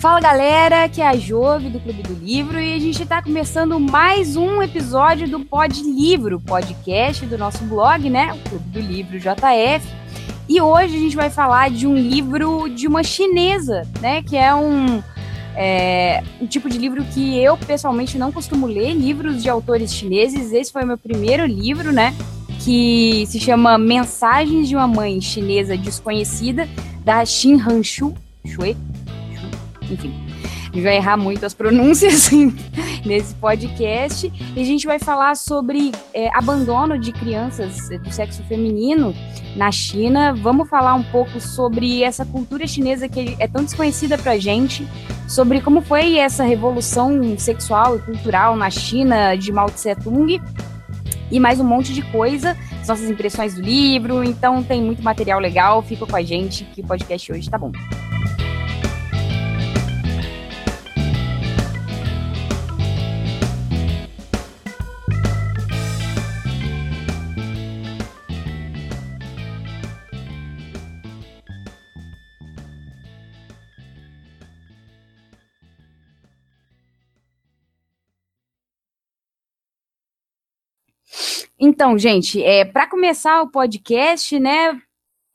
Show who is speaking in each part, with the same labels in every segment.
Speaker 1: Fala galera, que é a Jove do Clube do Livro e a gente está começando mais um episódio do Pod Livro, podcast do nosso blog, né? O Clube do Livro JF. E hoje a gente vai falar de um livro de uma chinesa, né? Que é um, é, um tipo de livro que eu pessoalmente não costumo ler, livros de autores chineses. Esse foi o meu primeiro livro, né? Que se chama Mensagens de uma Mãe Chinesa Desconhecida, da Xin Hanshu Shui enfim, a gente vai errar muito as pronúncias nesse podcast. E a gente vai falar sobre é, abandono de crianças do sexo feminino na China. Vamos falar um pouco sobre essa cultura chinesa que é tão desconhecida pra gente, sobre como foi essa revolução sexual e cultural na China de Mao Tse Tung e mais um monte de coisa, as nossas impressões do livro. Então tem muito material legal. Fica com a gente que o podcast hoje tá bom. Então, gente, é, para começar o podcast, né?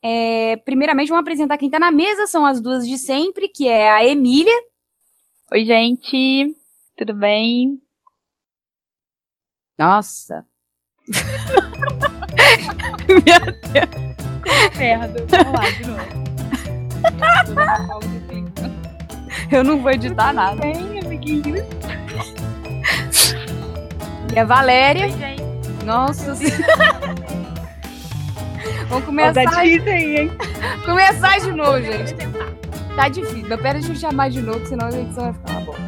Speaker 1: É, primeiramente, vamos apresentar quem está na mesa, são as duas de sempre, que é a Emília.
Speaker 2: Oi, gente, tudo bem?
Speaker 1: Nossa.
Speaker 2: Meu Deus. Merda, vamos lá de novo.
Speaker 1: Eu não vou editar nada.
Speaker 2: Bem, amiguinhos.
Speaker 1: E a Valéria.
Speaker 2: Oi, gente.
Speaker 1: Nossa Vamos começar.
Speaker 2: Tá difícil aí, hein?
Speaker 1: Começar de novo, gente. Tá difícil. Mas pera, deixa eu chamar de novo, senão a edição vai ficar uma boa.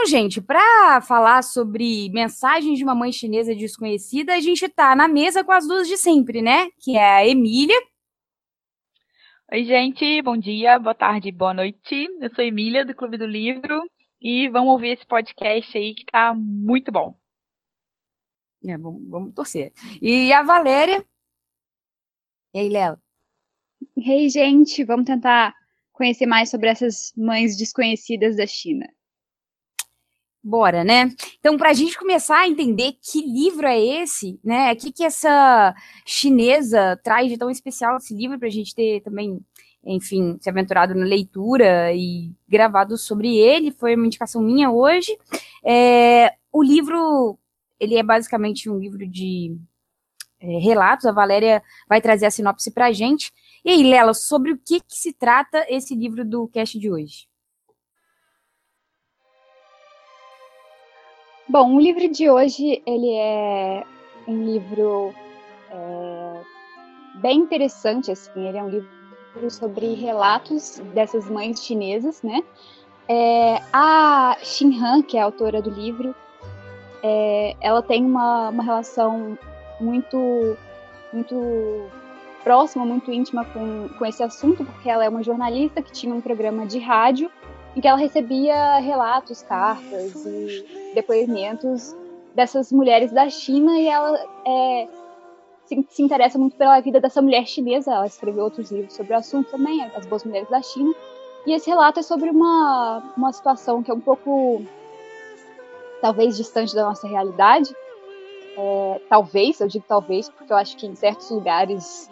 Speaker 1: Então, gente, para falar sobre mensagens de uma mãe chinesa desconhecida, a gente tá na mesa com as duas de sempre, né? Que é a Emília.
Speaker 2: Oi, gente, bom dia, boa tarde, boa noite. Eu sou Emília, do Clube do Livro, e vamos ouvir esse podcast aí que tá muito bom.
Speaker 1: É, vamos, vamos torcer. E a Valéria. E aí, Léo?
Speaker 3: Hey, gente, vamos tentar conhecer mais sobre essas mães desconhecidas da China.
Speaker 1: Bora, né? Então, para a gente começar a entender que livro é esse, né? O que, que essa chinesa traz de tão especial esse livro, para a gente ter também, enfim, se aventurado na leitura e gravado sobre ele, foi uma indicação minha hoje. É, o livro, ele é basicamente um livro de é, relatos, a Valéria vai trazer a sinopse para a gente. E aí, Lela, sobre o que, que se trata esse livro do cast de hoje?
Speaker 3: Bom, o livro de hoje ele é um livro é, bem interessante, assim. Ele é um livro sobre relatos dessas mães chinesas, né? É, a Xin Han, que é a autora do livro, é, ela tem uma, uma relação muito, muito próxima, muito íntima com, com esse assunto, porque ela é uma jornalista que tinha um programa de rádio em que ela recebia relatos, cartas e depoimentos dessas mulheres da China e ela é, se, se, interessa muito pela vida dessa mulher chinesa. Ela escreveu outros livros sobre o assunto também, As Boas Mulheres da China. E esse relato é sobre uma, uma situação que é um pouco, talvez, distante da nossa realidade. É, talvez, eu digo talvez, porque eu acho que em certos lugares,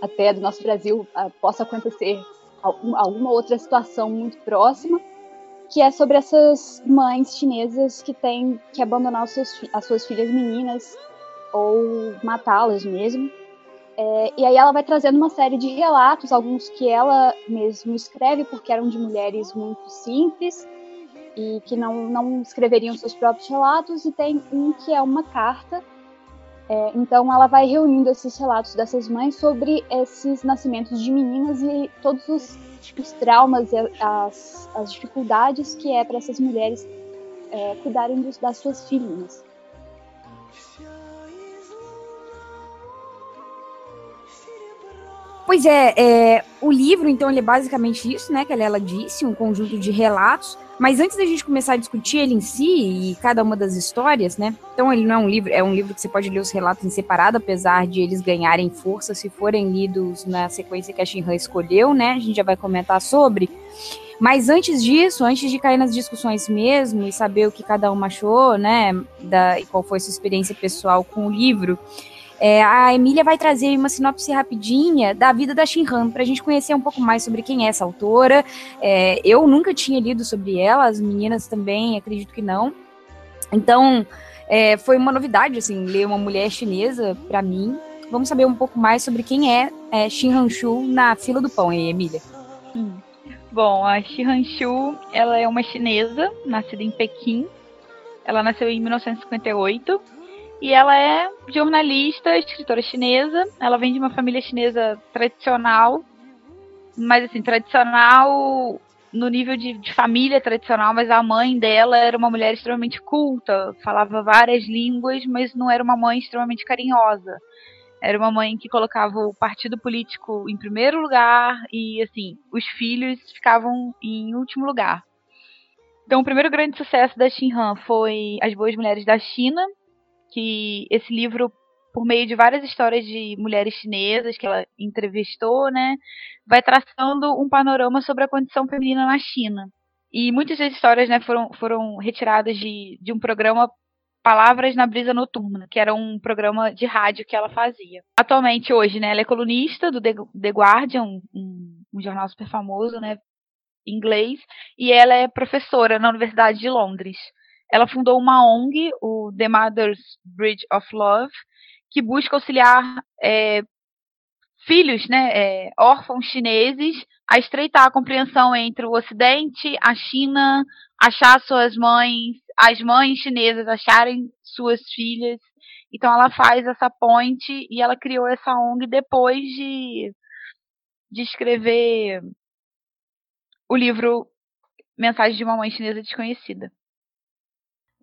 Speaker 3: até do nosso Brasil, possa acontecer alguma outra situação muito próxima, que é sobre essas mães chinesas que têm que abandonar seus, as suas filhas meninas ou matá-las mesmo. É, e aí ela vai trazendo uma série de relatos, alguns que ela mesmo escreve porque eram de mulheres muito simples e que não, não escreveriam seus próprios relatos, e tem um que é uma carta é, então ela vai reunindo esses relatos dessas mães sobre esses nascimentos de meninas e todos os, os traumas e as, as, dificuldades que é para essas mulheres é, cuidarem dos, das suas filhinhas.
Speaker 1: Pois é, é, o livro, então, ele é basicamente isso, né, que ela disse, um conjunto de relatos, Mas antes da gente começar a discutir ele em si e cada uma das histórias, né? Então ele não é um livro, é um livro que você pode ler os relatos em separado, apesar de eles ganharem força se forem lidos na sequência que a Shinhan escolheu, né? A gente já vai comentar sobre. Mas antes disso, antes de cair nas discussões mesmo e saber o que cada um achou, né, da, e qual foi sua experiência pessoal com o livro, é, a Emília vai trazer uma sinopse rapidinha da vida da Shinhan, para a gente conhecer um pouco mais sobre quem é essa autora. É, eu nunca tinha lido sobre ela, as meninas também, acredito que não. Então, é, foi uma novidade, assim, ler uma mulher chinesa para mim. Vamos saber um pouco mais sobre quem é, é Shin na fila do pão, hein, Emília?
Speaker 2: Hum. Bom, a Shi Shu, ela é uma chinesa, nascida em Pequim. Ela nasceu em 1958 e ela é jornalista, escritora chinesa. Ela vem de uma família chinesa tradicional, mas assim, tradicional no nível de, de, família tradicional, mas a mãe dela era uma mulher extremamente culta, falava várias línguas, mas não era uma mãe extremamente carinhosa. Era uma mãe que colocava o partido político em primeiro lugar e, assim, os filhos ficavam em último lugar. Então, o primeiro grande sucesso da Han foi As Boas Mulheres da China, que esse livro, por meio de várias histórias de mulheres chinesas que ela entrevistou, né, vai traçando um panorama sobre a condição feminina na China. E muitas das histórias né, foram, foram retiradas de, de um programa Palavras na Brisa Noturna, que era um programa de rádio que ela fazia. Atualmente, hoje, né, ela é colunista do The Guardian, um, um jornal super famoso, né, inglês, e ela é professora na Universidade de Londres. Ela fundou uma ONG, o The Mother's Bridge of Love, que busca auxiliar é, filhos, né, é, órfãos chineses, a estreitar a compreensão entre o Ocidente, a China, achar suas mães, as mães chinesas acharem suas filhas. Então ela faz essa ponte e ela criou essa ONG depois de, de escrever o livro Mensagem de uma Mãe Chinesa Desconhecida.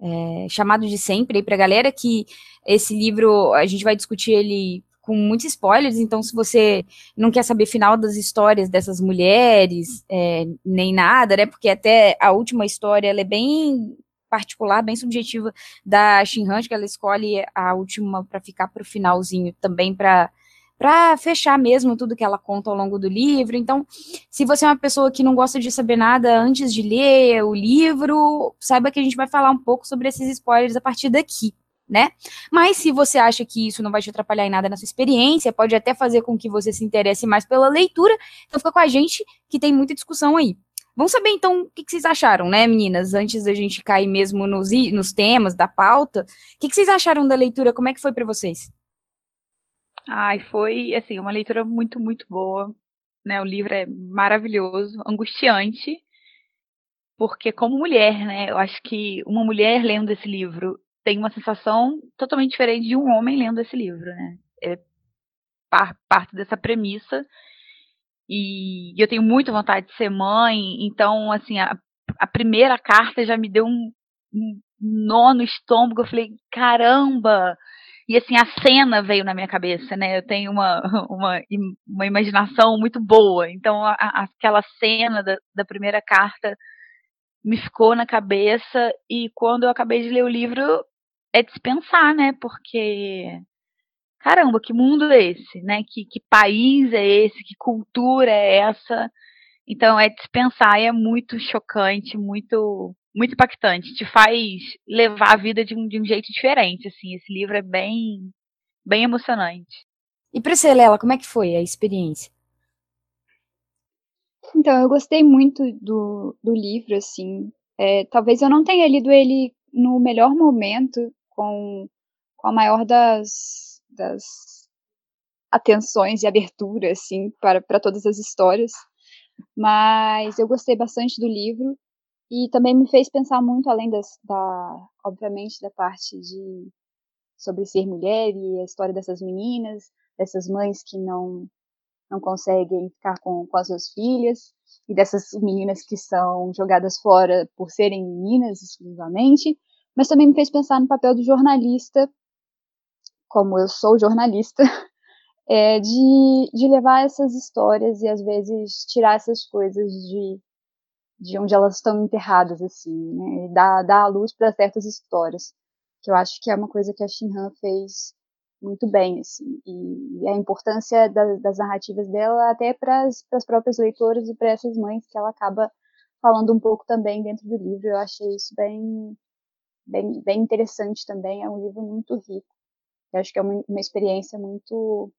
Speaker 1: É, chamado de sempre aí pra galera que esse livro a gente vai discutir ele com muitos spoilers, então se você não quer saber final das histórias dessas mulheres, é, nem nada, né, porque até a última história, ela é bem particular, bem subjetiva da Shinhan, que ela escolhe a última para ficar para o finalzinho também para para fechar mesmo tudo que ela conta ao longo do livro. Então, se você é uma pessoa que não gosta de saber nada antes de ler o livro, saiba que a gente vai falar um pouco sobre esses spoilers a partir daqui né? Mas se você acha que isso não vai te atrapalhar em nada na sua experiência, pode até fazer com que você se interesse mais pela leitura, então fica com a gente que tem muita discussão aí. Vamos saber então o que, vocês acharam, né, meninas? Antes da gente cair mesmo nos, nos temas da pauta, o que, que vocês acharam da leitura? Como é que foi para vocês?
Speaker 2: Ai, foi assim, uma leitura muito, muito boa. Né? O livro é maravilhoso, angustiante, porque como mulher, né? Eu acho que uma mulher lendo esse livro tem uma sensação totalmente diferente de um homem lendo esse livro, né? É par, parte dessa premissa. E eu tenho muita vontade de ser mãe, então, assim, a, a primeira carta já me deu um, um nó no estômago. Eu falei, caramba! E assim, a cena veio na minha cabeça, né? Eu tenho uma, uma, uma imaginação muito boa. Então, a, aquela cena da, da primeira carta me ficou na cabeça. E quando eu acabei de ler o livro, é dispensar, né? Porque caramba, que mundo é esse, né? Que, que país é esse? Que cultura é essa? Então é dispensar e é muito chocante, muito muito impactante. Te faz levar a vida de um, de um jeito diferente, assim. Esse livro é bem bem emocionante.
Speaker 1: E para você, Lela, como é que foi a experiência?
Speaker 3: Então, eu gostei muito do, do livro, assim. É, talvez eu não tenha lido ele no melhor momento, com, com a maior das, das atenções e abertura, assim, para, para todas as histórias. Mas eu gostei bastante do livro e também me fez pensar muito, além das, da, obviamente, da parte de sobre ser mulher e a história dessas meninas, dessas mães que não não conseguem ficar com, com as suas filhas e dessas meninas que são jogadas fora por serem meninas exclusivamente, mas também me fez pensar no papel do jornalista, como eu sou jornalista, é, de, de levar essas histórias e às vezes tirar essas coisas de, de onde elas estão enterradas, assim, né? Dá, dá a luz para certas histórias, que eu acho que é uma coisa que a Shinhan fez muito bem, assim, e, a importância das, das narrativas dela até para as próprias leitoras e para essas mães que ela acaba falando um pouco também dentro do livro. Eu achei isso bem, bem, bem interessante também. É um livro muito rico. Eu acho que é uma, uma experiência muito,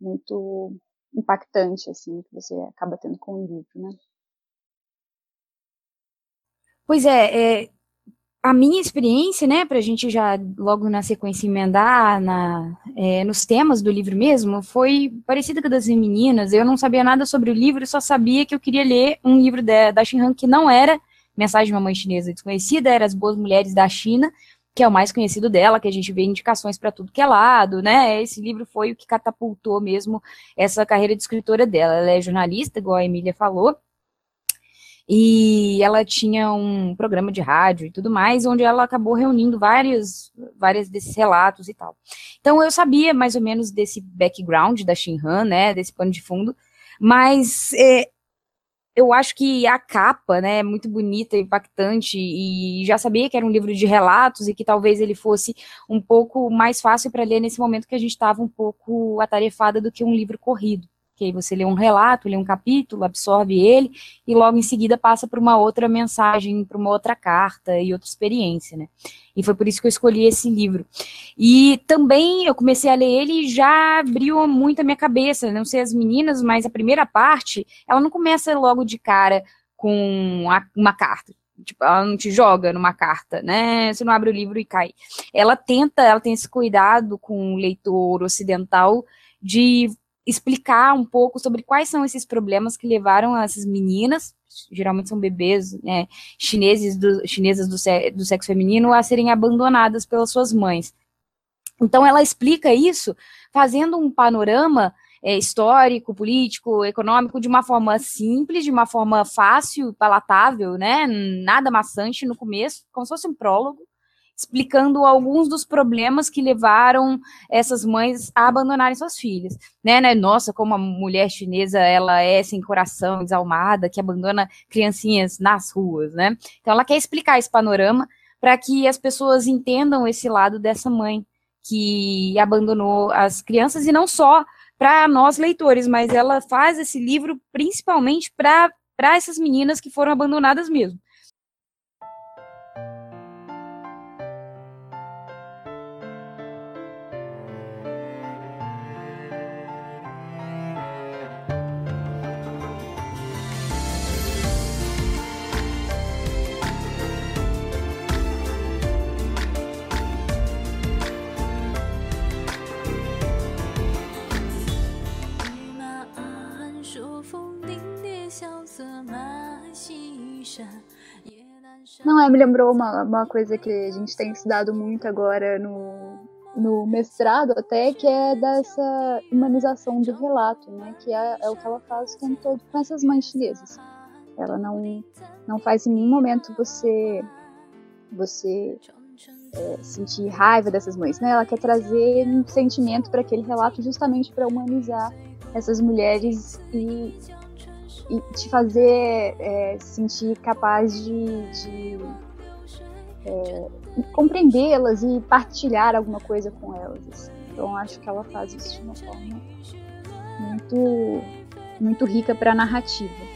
Speaker 3: muito impactante, assim, que você acaba tendo com o livro, né?
Speaker 1: Pois é, é a minha experiência, né, para a gente já logo na sequência emendar na, é, nos temas do livro mesmo, foi parecida com a das meninas. Eu não sabia nada sobre o livro, só sabia que eu queria ler um livro da, da Xin que não era Mensagem de uma Mãe Chinesa Desconhecida, era As Boas Mulheres da China, que é o mais conhecido dela, que a gente vê indicações para tudo que é lado, né? Esse livro foi o que catapultou mesmo essa carreira de escritora dela. Ela é jornalista, igual a Emília falou, e ela tinha um programa de rádio e tudo mais, onde ela acabou reunindo vários, vários desses relatos e tal. Então eu sabia mais ou menos desse background da Shinhan, né, desse pano de fundo, mas é, eu acho que a capa, né, é muito bonita, impactante, e já sabia que era um livro de relatos e que talvez ele fosse um pouco mais fácil para ler nesse momento que a gente estava um pouco atarefada do que um livro corrido que aí você lê um relato, lê um capítulo, absorve ele e logo em seguida passa para uma outra mensagem, para uma outra carta e outra experiência, né? E foi por isso que eu escolhi esse livro. E também eu comecei a ler ele e já abriu muito a minha cabeça, não sei as meninas, mas a primeira parte, ela não começa logo de cara com uma carta. Tipo, ela não te joga numa carta, né? Você não abre o livro e cai. Ela tenta, ela tem esse cuidado com o leitor ocidental de explicar um pouco sobre quais são esses problemas que levaram essas meninas, geralmente são bebês né, chineses do, chinesas do, do sexo feminino, a serem abandonadas pelas suas mães. Então ela explica isso fazendo um panorama é, histórico, político, econômico de uma forma simples, de uma forma fácil, palatável, né? Nada maçante no começo, como se fosse um prólogo, explicando alguns dos problemas que levaram essas mães a abandonarem suas filhas, né, né? Nossa, como a mulher chinesa ela é sem coração, desalmada, que abandona criancinhas nas ruas, né? Então ela quer explicar esse panorama para que as pessoas entendam esse lado dessa mãe que abandonou as crianças e não só para nós leitores, mas ela faz esse livro principalmente para essas meninas que foram abandonadas mesmo.
Speaker 3: Não, é, me lembrou uma, uma coisa que a gente tem estudado muito agora no, no mestrado até, que é dessa humanização do relato, né? Que é, é o que ela faz com todo com essas mães chinesas. Ela não, não faz em nenhum momento você você é, sentir raiva dessas mães, né? Ela quer trazer um sentimento para aquele relato justamente para humanizar essas mulheres e e te fazer é, sentir capaz de, de é, compreendê-las e partilhar alguma coisa com elas. Assim. Então acho que ela faz isso de uma forma muito, muito rica para a narrativa.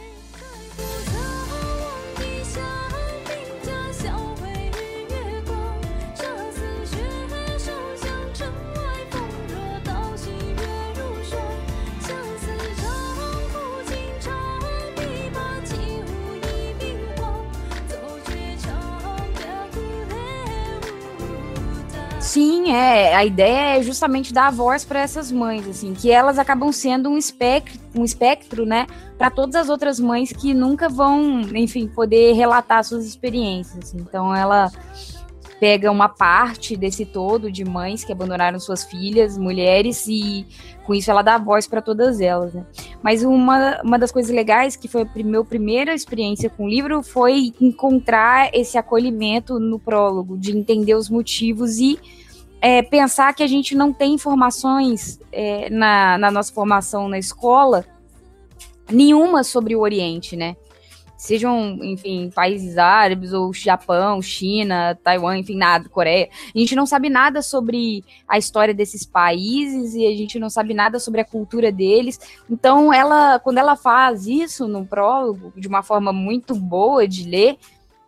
Speaker 3: Sim, é. A ideia é justamente dar voz para essas mães, assim, que elas acabam sendo um espectro, um espectro, né, para todas as outras mães que nunca vão, enfim, poder relatar suas experiências. Então, ela pega uma parte desse todo de mães que abandonaram suas filhas, mulheres, e com isso ela dá voz para todas elas. Né? Mas uma, uma das coisas legais que foi a minha primeira experiência com o livro foi encontrar esse acolhimento no prólogo, de entender os motivos e é, pensar que a gente não tem informações é, na, na nossa formação na escola nenhuma sobre o Oriente, né?
Speaker 1: sejam, enfim, países árabes ou Japão, China, Taiwan, enfim, nada, Coreia. A gente não sabe nada sobre a história desses países e a gente não sabe nada sobre a cultura deles. Então, ela, quando ela faz isso no prólogo, de uma forma muito boa de ler,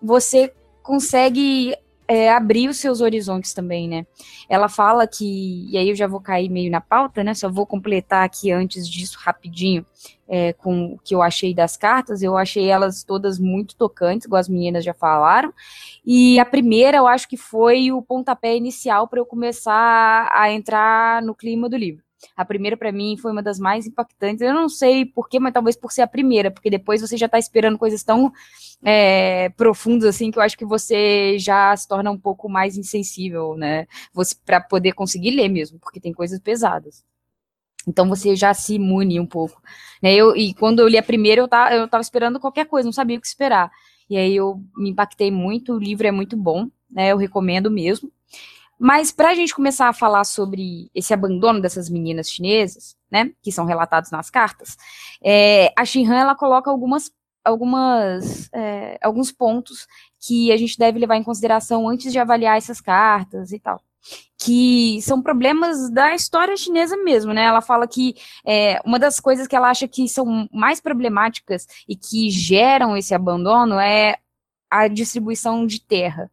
Speaker 1: você consegue é, abrir os seus horizontes também, né? Ela fala que, e aí eu já vou cair meio na pauta, né? Só vou completar aqui antes disso rapidinho é, com o que eu achei das cartas. Eu achei elas todas muito tocantes, igual as meninas já falaram. E a primeira eu acho que foi o pontapé inicial para eu começar a entrar no clima do livro. A primeira, para mim, foi uma das mais impactantes. Eu não sei porquê, mas talvez por ser a primeira, porque depois você já está esperando coisas tão é, profundas assim que eu acho que você já se torna um pouco mais insensível, né? Para poder conseguir ler mesmo, porque tem coisas pesadas. Então você já se imune um pouco. Né? Eu, e quando eu li a primeira, eu tava, eu tava esperando qualquer coisa, não sabia o que esperar. E aí eu me impactei muito, o livro é muito bom, né? Eu recomendo mesmo. Mas para a gente começar a falar sobre esse abandono dessas meninas chinesas, né, que são relatados nas cartas, é, a Xinhan ela coloca algumas, algumas, é, alguns pontos que a gente deve levar em consideração antes de avaliar essas cartas e tal que são problemas da história chinesa mesmo, né? Ela fala que é, uma das coisas que ela acha que são mais problemáticas e que geram esse abandono é a distribuição de terra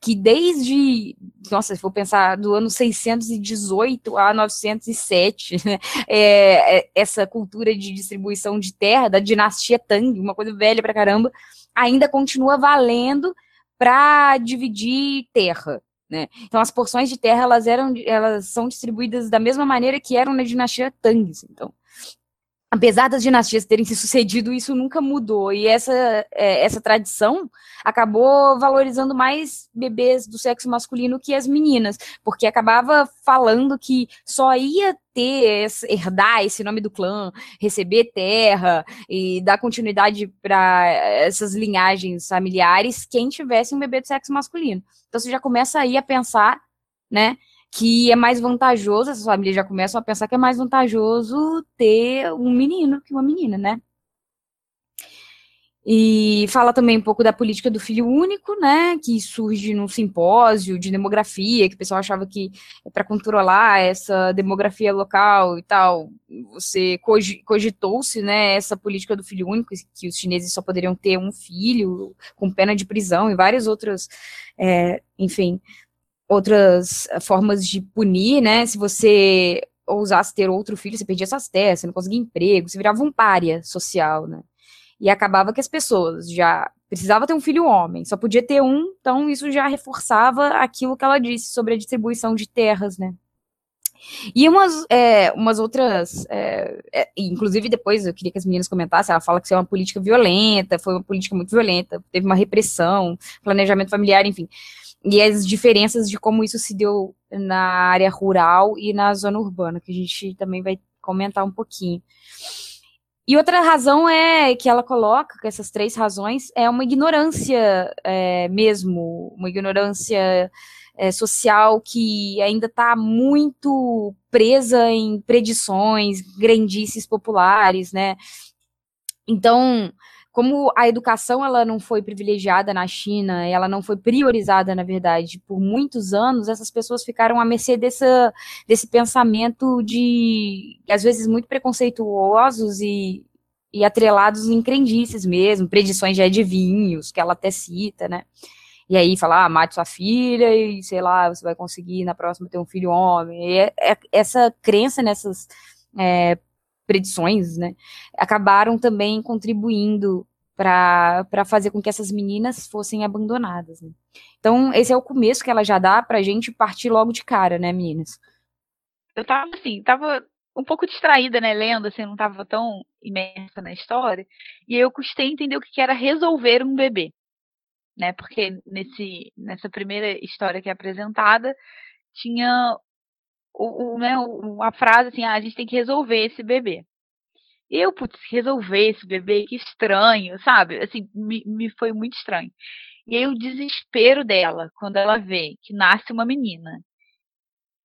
Speaker 1: que desde, nossa, se for pensar do ano 618 a 907, né, é, é, essa cultura de distribuição de terra da dinastia Tang, uma coisa velha pra caramba, ainda continua valendo para dividir terra. Né? Então as porções de terra elas eram elas são distribuídas da mesma maneira que eram na dinastia Tang. Então apesar das dinastias terem se sucedido, isso nunca mudou. E essa, é, essa tradição acabou valorizando mais bebês do sexo masculino que as meninas, porque acabava falando que só ia ter, herdar esse nome do clã, receber terra e dar continuidade para essas linhagens familiares quem tivesse um bebê do sexo masculino. Então você já começa aí a pensar, né? Que é mais vantajoso, essas famílias já começam a pensar que é mais vantajoso ter um menino que uma menina, né? E fala também um pouco da política do filho único, né, que surge num simpósio de demografia, que o pessoal achava que é para controlar essa demografia local e tal, você cogitou-se, né, essa política do filho único, que os chineses só poderiam ter um filho com pena de prisão e várias outras, é, enfim, outras formas de punir, né? Se você ousasse ter outro filho, você perdia suas terras, você não conseguia emprego, você virava um pária social, né? E acabava que as pessoas já precisava ter um filho homem, só podia ter um, então isso já reforçava aquilo que ela disse sobre a distribuição de terras, né? E umas, é, umas outras, é, é, inclusive depois eu queria que as meninas comentassem, ela fala que isso é uma política violenta, foi uma política muito violenta, teve uma repressão, planejamento familiar, enfim e as diferenças de como isso se deu na área rural e na zona urbana, que a gente também vai comentar um pouquinho. E outra razão é que ela coloca, que essas três razões, é uma ignorância é, mesmo, uma ignorância é, social que ainda está muito presa em predições, grandices populares, né? Então, como a educação ela não foi privilegiada na China, ela não foi priorizada, na verdade, por muitos anos, essas pessoas ficaram à mercê dessa, desse pensamento de, às vezes, muito preconceituosos e, e atrelados em crendices mesmo, predições de adivinhos, que ela até cita, né? E aí fala, ah, mate sua filha e, sei lá, você vai conseguir na próxima ter um filho homem. E é, é, essa crença nessas é, predições, né, acabaram também contribuindo para fazer com que essas meninas fossem abandonadas. Né? Então, esse é o começo que ela já dá para a gente partir logo de cara, né, meninas?
Speaker 2: Eu tava assim, tava um pouco distraída, né, lendo, assim, não tava tão imersa na história, e eu custei entender o que era resolver um bebê, né, porque nesse, nessa primeira história que é apresentada, tinha o, o, né, a frase assim, ah, a gente tem que resolver esse bebê. Eu, putz, resolver esse bebê, que estranho, sabe? Assim, me, me foi muito estranho. E aí o desespero dela, quando ela vê que nasce uma menina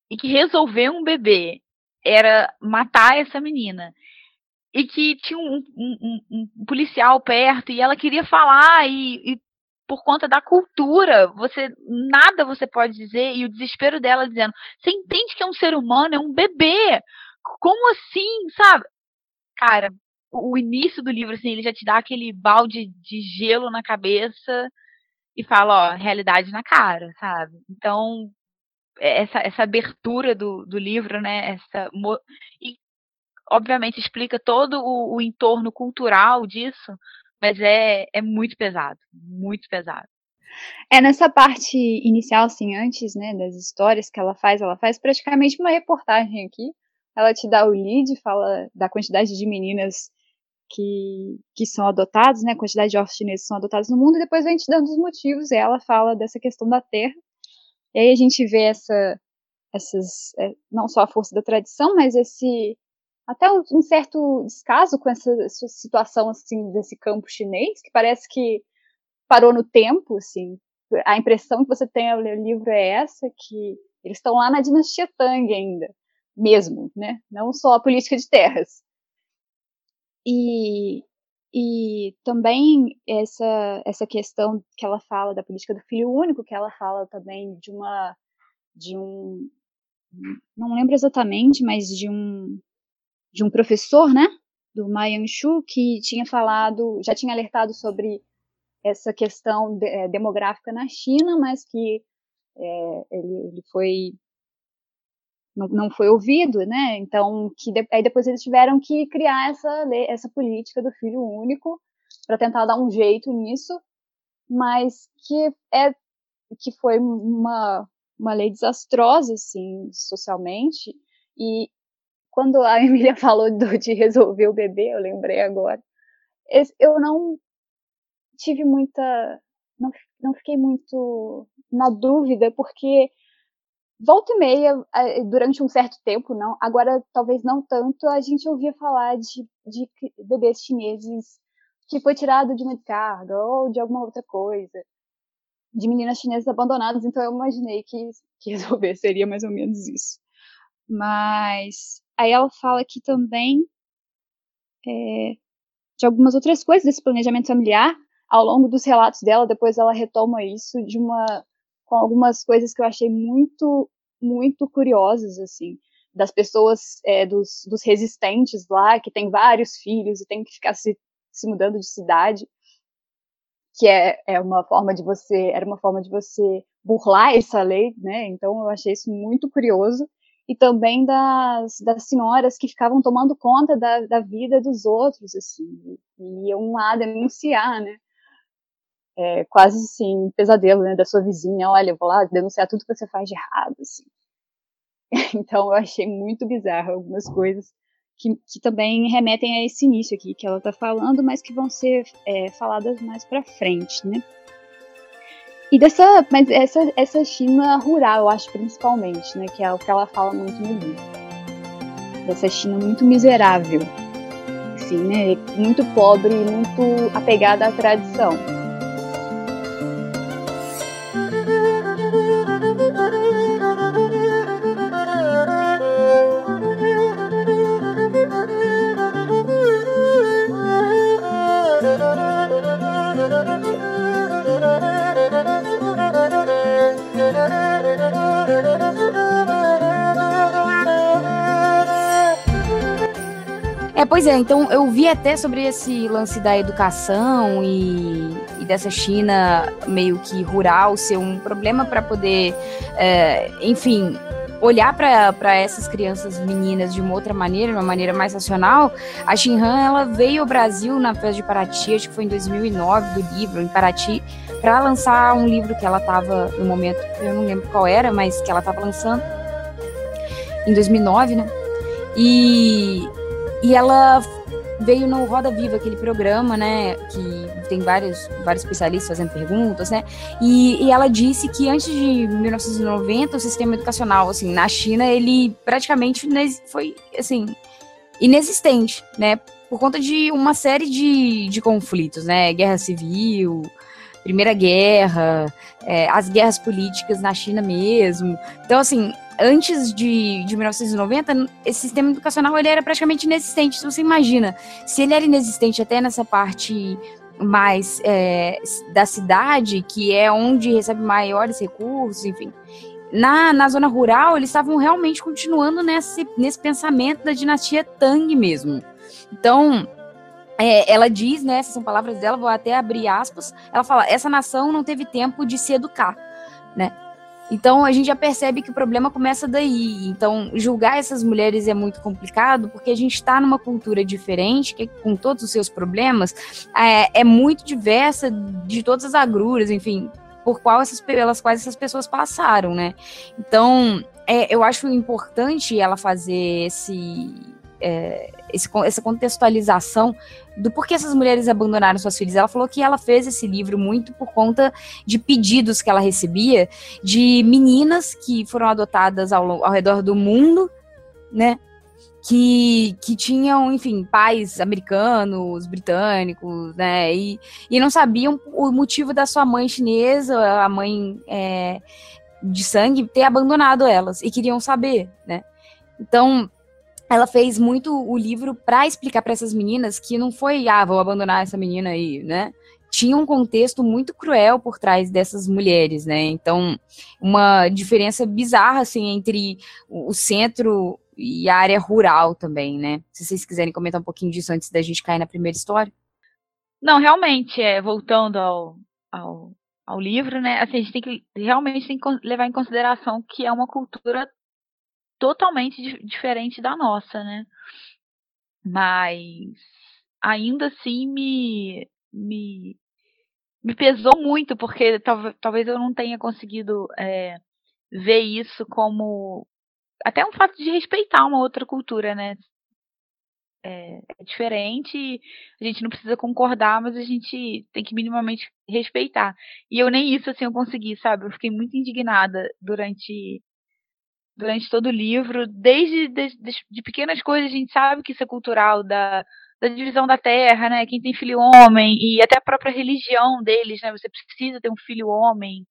Speaker 2: e que resolver um bebê era matar essa menina. e que tinha um, um, um, um, policial perto e ela queria falar e, e, por conta da cultura, você nada você pode dizer e o desespero dela dizendo, você entende que é um ser humano, é um bebê, como assim, sabe? Cara, o, início do livro assim, ele já te dá aquele balde de gelo na cabeça e fala, ó, realidade na cara, sabe? Então é, essa, essa abertura do, do livro, né? Essa, e obviamente explica todo o, o entorno cultural disso, mas é, é muito pesado, muito pesado.
Speaker 3: É nessa parte inicial, assim, antes, né, das histórias que ela faz, ela faz praticamente uma reportagem aqui. Ela te dá o lead, fala da quantidade de meninas que, que são adotadas, né, a quantidade de órfãos chineses que são adotados no mundo, e depois vem te dando os motivos, e ela fala dessa questão da terra. E aí a gente vê essa, essas, é, não só a força da tradição, mas esse até um certo descaso com essa, essa, situação assim desse campo chinês, que parece que parou no tempo, assim. A impressão que você tem ao ler o livro é essa, que eles estão lá na dinastia Tang ainda, mesmo, né? Não só a política de terras. E, e também essa, essa questão que ela fala da política do filho único, que ela fala também de uma de um não lembro exatamente, mas de um de um professor, né, do Ma Yang-shu, que tinha falado, já tinha alertado sobre essa questão de, é, demográfica na China, mas que é, ele, ele, foi não, não, foi ouvido, né? Então, que de, aí depois eles tiveram que criar essa essa política do filho único para tentar dar um jeito nisso, mas que é que foi uma uma lei desastrosa assim socialmente e quando a Emília falou do, de resolver o bebê, eu lembrei agora. Eu não tive muita. Não, não fiquei muito na dúvida, porque volta e meia, durante um certo tempo, não, agora talvez não tanto, a gente ouvia falar de, de bebês chineses que foi tirado de uma descarga ou de alguma outra coisa, de meninas chinesas abandonadas, então eu imaginei que, que resolver seria mais ou menos isso. Mas Aí ela fala aqui também é, de algumas outras coisas desse planejamento familiar ao longo dos relatos dela. Depois ela retoma isso de uma com algumas coisas que eu achei muito muito curiosas assim das pessoas é, dos, dos resistentes lá que tem vários filhos e tem que ficar se, se mudando de cidade que é, é uma forma de você era uma forma de você burlar essa lei né então eu achei isso muito curioso e também das, das senhoras que ficavam tomando conta da, da vida dos outros, assim, e iam lá denunciar, né? É, quase assim, pesadelo, né, da sua vizinha, olha, eu vou lá denunciar tudo que você faz de errado, assim. Então eu achei muito bizarro algumas coisas que, que também remetem a esse início aqui que ela está falando, mas que vão ser é, faladas mais para frente, né? E dessa, mas essa, essa China rural, eu acho, principalmente, né? Que é o que ela fala muito no livro. Dessa China muito miserável. Assim, né? Muito pobre, muito apegada à tradição.
Speaker 1: Pois é, então eu vi até sobre esse lance da educação e, e dessa China meio que rural ser um problema para poder, é, enfim, olhar para essas crianças meninas de uma outra maneira, de uma maneira mais racional, a Xinhan ela veio ao Brasil na festa de Paraty, acho que foi em 2009 do livro em Paraty, para lançar um livro que ela estava no momento, eu não lembro qual era, mas que ela estava lançando em 2009, né? E e ela veio no Roda Viva, aquele programa, né, que tem vários, vários especialistas fazendo perguntas, né, e, e, ela disse que antes de 1990 o sistema educacional, assim, na China, ele praticamente foi, assim, inexistente, né, por conta de uma série de, de conflitos, né, guerra civil, Primeira Guerra, é, as guerras políticas na China mesmo. Então, assim, antes de, de 1990, esse sistema educacional ele era praticamente inexistente. Então, você imagina, se ele era inexistente até nessa parte mais é, da cidade, que é onde recebe maiores recursos, enfim. Na, na zona rural, eles estavam realmente continuando nesse, nesse pensamento da dinastia Tang mesmo. Então, é, ela diz, né, essas são palavras dela, vou até abrir aspas, ela fala, essa nação não teve tempo de se educar, né? Então a gente já percebe que o problema começa daí. Então julgar essas mulheres é muito complicado porque a gente está numa cultura diferente, que com todos os seus problemas é, é muito diversa de todas as agruras, enfim, por qual essas, pelas quais essas pessoas passaram, né? Então é, eu acho importante ela fazer esse é, esse, essa contextualização do porquê essas mulheres abandonaram suas filhas. Ela falou que ela fez esse livro muito por conta de pedidos que ela recebia de meninas que foram adotadas ao, ao redor do mundo, né? Que, que tinham, enfim, pais americanos, britânicos, né? E, e não sabiam o motivo da sua mãe chinesa, a mãe é, de sangue, ter abandonado elas e queriam saber, né? Então, ela fez muito o livro para explicar para essas meninas que não foi, ah, vou abandonar essa menina aí, né? Tinha um contexto muito cruel por trás dessas mulheres, né? Então, uma diferença bizarra, assim, entre o centro e a área rural também, né? Se vocês quiserem comentar um pouquinho disso antes da gente cair na primeira história.
Speaker 2: Não, realmente, é, voltando ao, ao, ao livro, né? Assim, a gente tem que realmente tem que levar em consideração que é uma cultura totalmente diferente da nossa, né? Mas ainda assim me, me, me pesou muito, porque tal, talvez eu não tenha conseguido é, ver isso como até um fato de respeitar uma outra cultura, né? É, é, diferente, a gente não precisa concordar, mas a gente tem que minimamente respeitar. E eu nem isso assim eu consegui, sabe? Eu fiquei muito indignada durante durante todo o livro, desde de, de, pequenas coisas, a gente sabe que isso é cultural, da, da divisão da terra, né? Quem tem filho homem, e até a própria religião deles, né? Você precisa ter um filho homem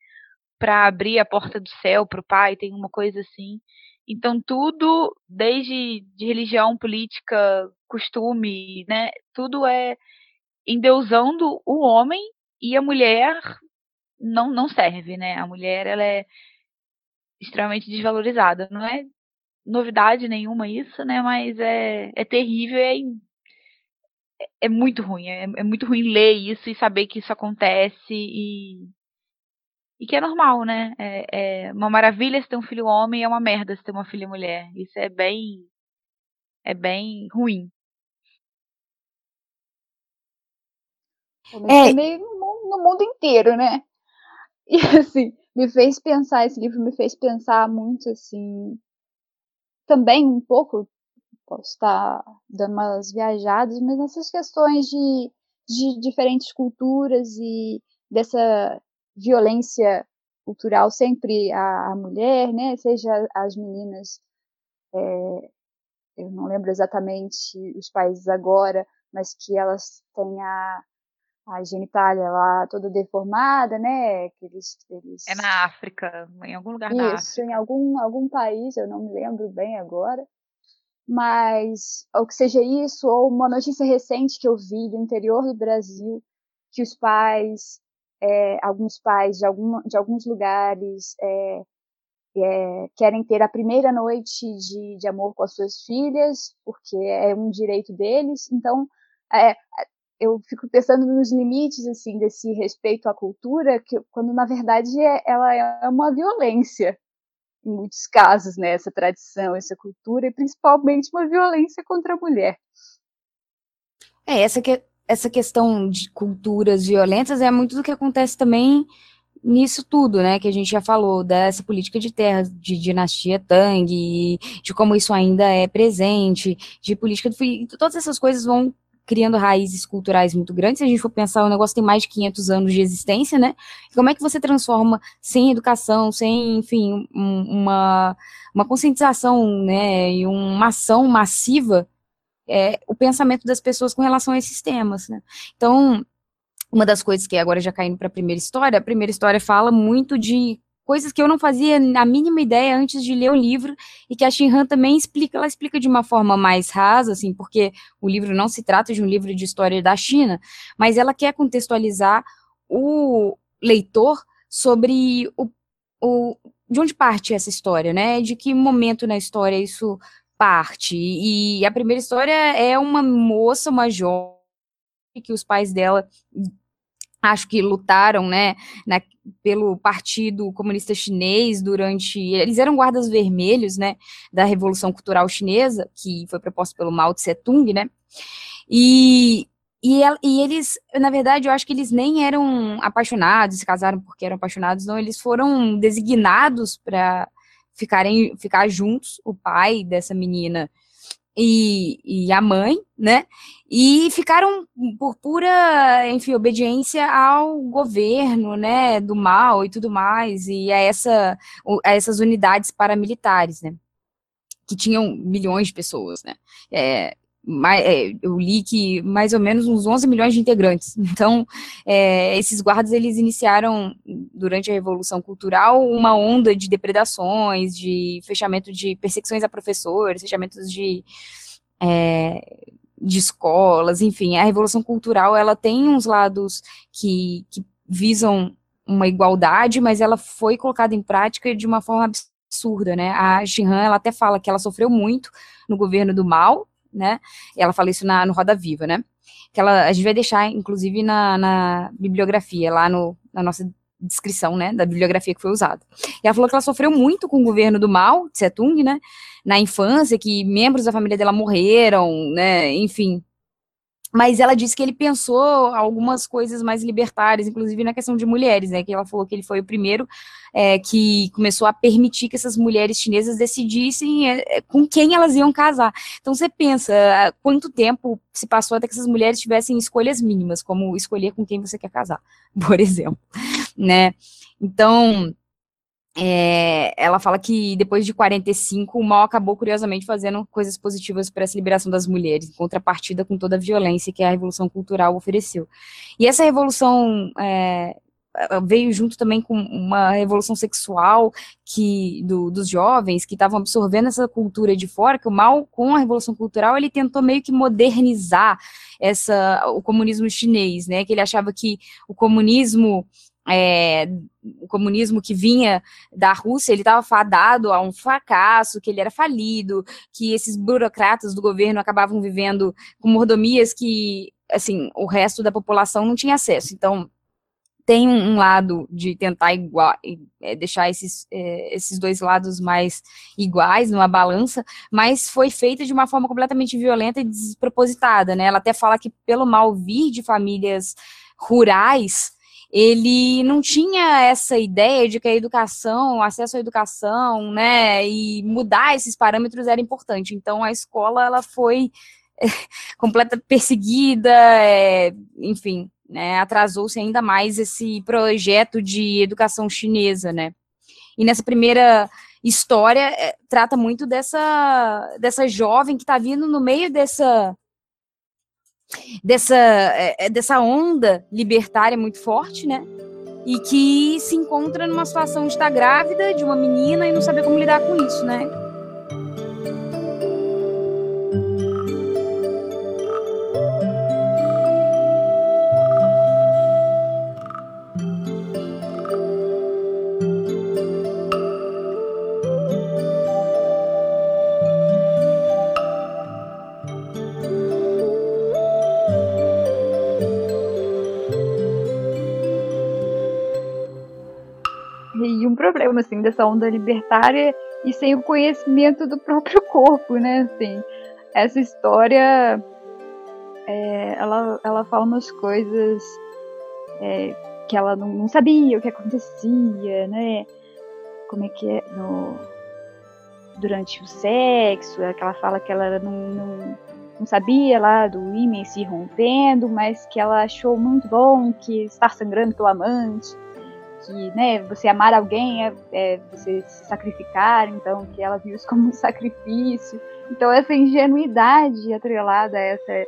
Speaker 2: para abrir a porta do céu para o pai, tem uma coisa assim. Então, tudo, desde de religião, política, costume, né? Tudo é endeusando o homem e a mulher não, não serve, né? A mulher, ela é extremamente desvalorizada. Não é novidade nenhuma isso, né? Mas é, é terrível, é, é muito ruim. É, é muito ruim ler isso e saber que isso acontece e, e que é normal, né? É, é uma maravilha se ter um filho homem e é uma merda se ter uma filha mulher. Isso é bem. É bem ruim.
Speaker 3: É meio no mundo inteiro, né? E assim, me fez pensar, esse livro me fez pensar muito, assim, também um pouco, posso estar dando umas viajadas, mas nessas questões de, de diferentes culturas e dessa violência cultural sempre à, mulher, né, seja as meninas, é, eu não lembro exatamente os países agora, mas que elas têm a, a genitália lá toda deformada, né? Que eles, eles...
Speaker 2: É na África, em algum lugar
Speaker 3: Isso,
Speaker 2: África.
Speaker 3: em algum, algum país, eu não me lembro bem agora. Mas, ou que seja isso, ou uma notícia recente que eu vi do interior do Brasil, que os pais, é, alguns pais de, algum, de alguns lugares, é, é, querem ter a primeira noite de, de amor com as suas filhas, porque é um direito deles. Então, é, eu fico pensando nos limites assim desse respeito à cultura, que quando na verdade é, ela é uma violência em muitos casos, né, essa tradição, essa cultura e principalmente uma violência contra a mulher.
Speaker 1: É, essa que essa questão de culturas violentas é muito do que acontece também nisso tudo, né, que a gente já falou, dessa política de terras, de dinastia Tang, de como isso ainda é presente, de política, todas essas coisas vão criando raízes culturais muito grandes. Se a gente for pensar, o negócio tem mais de 500 anos de existência, né? Como é que você transforma sem educação, sem, enfim, um, uma, uma conscientização, né, e uma ação massiva, é, o pensamento das pessoas com relação a esses temas, né? Então, uma das coisas que agora já caindo para a primeira história, a primeira história fala muito de coisas que eu não fazia a mínima ideia antes de ler o livro e que a Shinhan também explica, ela explica de uma forma mais rasa, assim, porque o livro não se trata de um livro de história da China, mas ela quer contextualizar o leitor sobre o, o de onde parte essa história, né? De que momento na história isso parte. E a primeira história é uma moça, uma jovem que os pais dela acho que lutaram, né, na, pelo Partido Comunista Chinês durante, eles eram guardas vermelhos, né, da Revolução Cultural Chinesa, que foi proposta pelo Mao Tse Tung, né, e, e, e, eles, na verdade, eu acho que eles nem eram apaixonados, se casaram porque eram apaixonados, não, eles foram designados para ficarem, ficar juntos, o pai dessa menina e, e, a mãe, né? E ficaram por pura, enfim, obediência ao governo, né? Do mal e tudo mais, e a, essa, a essas unidades paramilitares, né? Que tinham milhões de pessoas, né? É, eu li que mais ou menos uns 11 milhões de integrantes. Então, é, esses guardas, eles iniciaram, durante a Revolução Cultural, uma onda de depredações, de fechamento de perseguições a professores, fechamentos de, é, de escolas, enfim. A Revolução Cultural, ela tem uns lados que, que visam uma igualdade, mas ela foi colocada em prática de uma forma absurda, né? A Xinhan, ela até fala que ela sofreu muito no governo do mal, né? Ela fala isso na, no Roda Viva, né? Que ela, a gente vai deixar, inclusive, na, na bibliografia, lá no, na nossa descrição, né, da bibliografia que foi usada. E ela falou que ela sofreu muito com o governo do mal, Tsetung, né, na infância, que membros da família dela morreram, né, enfim, mas ela disse que ele pensou algumas coisas mais libertárias, inclusive na questão de mulheres, né? Que ela falou que ele foi o primeiro é, que começou a permitir que essas mulheres chinesas decidissem é, é com quem elas iam casar. Então você pensa quanto tempo se passou até que essas mulheres tivessem escolhas mínimas, como escolher com quem você quer casar, por exemplo, né? Então é, ela fala que depois de 45, o mal acabou curiosamente fazendo coisas positivas para essa liberação das mulheres, em contrapartida com toda a violência que a Revolução Cultural ofereceu. E essa revolução é, veio junto também com uma revolução sexual que do, dos jovens que estavam absorvendo essa cultura de fora, que o mal com a revolução cultural ele tentou meio que modernizar essa o comunismo chinês, né? Que ele achava que o comunismo é, o comunismo que vinha da Rússia, ele estava fadado a um fracasso, que ele era falido, que esses burocratas do governo acabavam vivendo com mordomias que, assim, o resto da população não tinha acesso. Então, tem um, lado de tentar igual, é, deixar esses, é, esses dois lados mais iguais numa balança, mas foi feita de uma forma completamente violenta e despropositada, né? Ela até fala que pelo mal vir de famílias rurais, ele não tinha essa ideia de que a educação, o acesso à educação, né, e mudar esses parâmetros era importante. Então a escola ela foi é, completa perseguida, é, enfim, né, atrasou-se ainda mais esse projeto de educação chinesa, né. E nessa primeira história é, trata muito dessa dessa jovem que está vindo no meio dessa dessa, é, é, dessa onda libertária muito forte, né? E que se encontra numa situação de estar grávida de uma menina e não saber como lidar com isso, né?
Speaker 3: Problema, assim, dessa onda libertária e sem o conhecimento do próprio corpo, né, assim. Essa história, é, ela, ela fala umas coisas é, que ela não, não, sabia o que acontecia, né, como é que é no, durante o sexo, é que ela fala que ela não, não, não sabia lá do ímã se rompendo, mas que ela achou muito bom que estar sangrando pelo amante, que né, você amar alguém é, é, você se sacrificar, então que ela viu isso como um sacrifício. Então essa ingenuidade atrelada a essa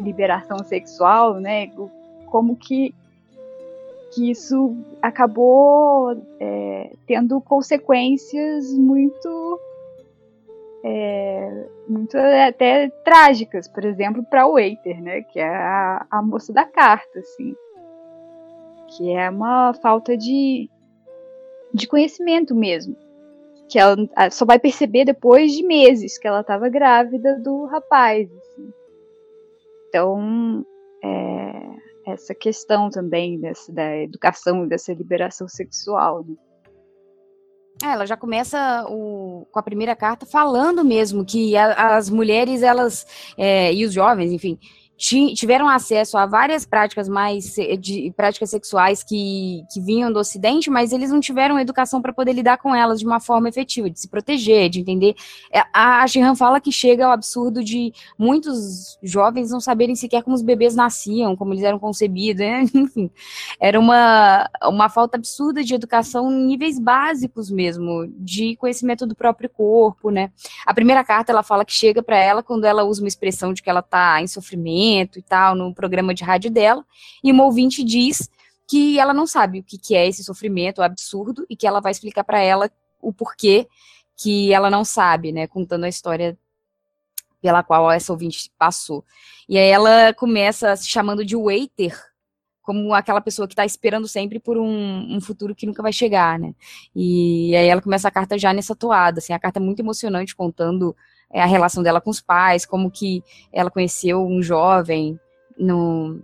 Speaker 3: liberação sexual, né, como que que isso acabou é, tendo consequências muito é, muito até trágicas, por exemplo, para o Waiter, né, que é a, a moça da carta, assim, que é uma falta de, de conhecimento mesmo, que ela só vai perceber depois de meses que ela estava grávida do rapaz, assim. Então, é, essa questão também dessa, da educação, dessa liberação sexual, né?
Speaker 1: É, ela já começa o, com a primeira carta falando mesmo que a, as mulheres, elas, é, e os jovens, enfim, tiveram acesso a várias práticas mais de práticas sexuais que, que vinham do Ocidente, mas eles não tiveram educação para poder lidar com elas de uma forma efetiva, de se proteger, de entender. É, a Shihan fala que chega ao absurdo de muitos jovens não saberem sequer como os bebês nasciam, como eles eram concebidos, né? enfim. Era uma, uma falta absurda de educação em níveis básicos mesmo, de conhecimento do próprio corpo, né? A primeira carta ela fala que chega para ela quando ela usa uma expressão de que ela está em sofrimento e tal, no programa de rádio dela, e uma ouvinte diz que ela não sabe o que, que é esse sofrimento absurdo e que ela vai explicar para ela o porquê que ela não sabe, né, contando a história pela qual essa ouvinte passou. E aí ela começa se chamando de waiter, como aquela pessoa que está esperando sempre por um, um, futuro que nunca vai chegar, né? E aí ela começa a carta já nessa toada, assim, a carta é muito emocionante, contando a relação dela com os pais, como que ela conheceu um jovem no,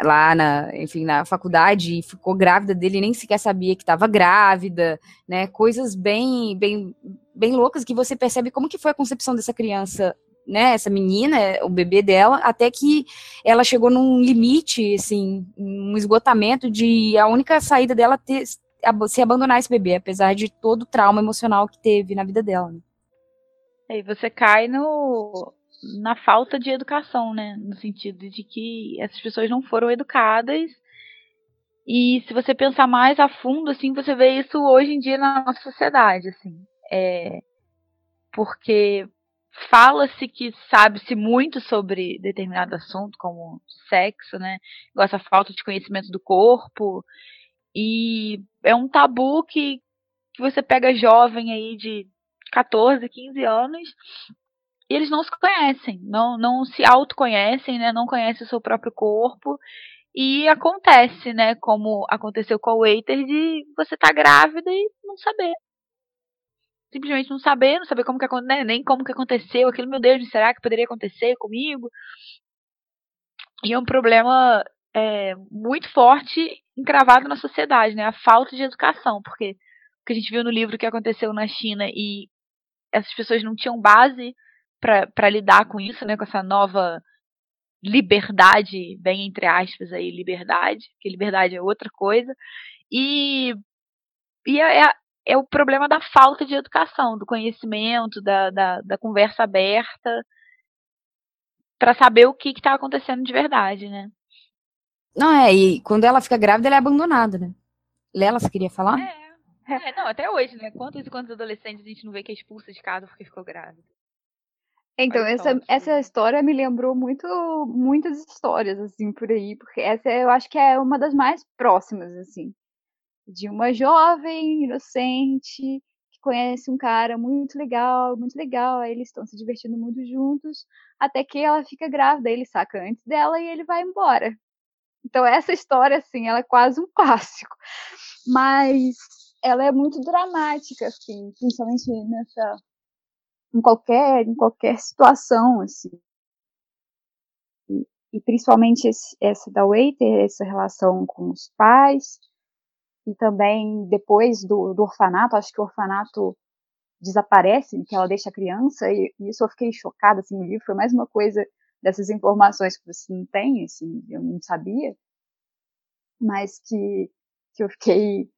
Speaker 1: lá na, enfim, na faculdade e ficou grávida dele nem sequer sabia que estava grávida, né? Coisas bem, bem, bem loucas que você percebe como que foi a concepção dessa criança, né? Essa menina, o bebê dela, até que ela chegou num limite, assim, um esgotamento de a única saída dela ter se abandonar esse bebê, apesar de todo o trauma emocional que teve na vida dela. Né?
Speaker 2: Aí você cai no na falta de educação, né? No sentido de que essas pessoas não foram educadas. E se você pensar mais a fundo, assim, você vê isso hoje em dia na nossa sociedade, assim. É, porque fala-se que sabe-se muito sobre determinado assunto, como sexo, né? Igual essa falta de conhecimento do corpo. E é um tabu que, que você pega jovem aí de 14, 15 anos, e eles não se conhecem, não, não se autoconhecem, né, não conhecem o seu próprio corpo, e acontece, né, como aconteceu com a Waiter, de você tá grávida e não saber. Simplesmente não saber, não saber como que né, nem como que aconteceu, aquilo, meu Deus, será que poderia acontecer comigo? E é um problema é, muito forte encravado na sociedade, né? A falta de educação, porque o que a gente viu no livro que aconteceu na China e essas pessoas não tinham base para lidar com isso, né, com essa nova liberdade, bem entre aspas aí, liberdade, que liberdade é outra coisa, e, e é, é, é o problema da falta de educação, do conhecimento, da, da, da conversa aberta, para saber o que está acontecendo de verdade, né?
Speaker 1: Não, é, e quando ela fica grávida, ela é abandonada, né? Lela, você queria falar?
Speaker 2: É. É, não, até hoje, né? Quantos e quantos adolescentes a gente não vê que é expulsa de casa porque ficou grávida?
Speaker 3: Então, essa, essa história me lembrou muito muitas histórias, assim, por aí, porque essa eu acho que é uma das mais próximas, assim, de uma jovem inocente que conhece um cara muito legal, muito legal, aí eles estão se divertindo muito juntos, até que ela fica grávida, ele saca antes dela e ele vai embora. Então, essa história, assim, ela é quase um clássico. Mas ela é muito dramática, assim, principalmente nessa em qualquer em qualquer situação, assim. E, e principalmente esse, essa da Waiter, essa relação com os pais, e também depois do, do orfanato, acho que o orfanato desaparece, que ela deixa a criança, e, e isso eu fiquei chocada, assim, no livro, foi mais uma coisa dessas informações que você não tem, assim, eu não sabia, mas que, que eu fiquei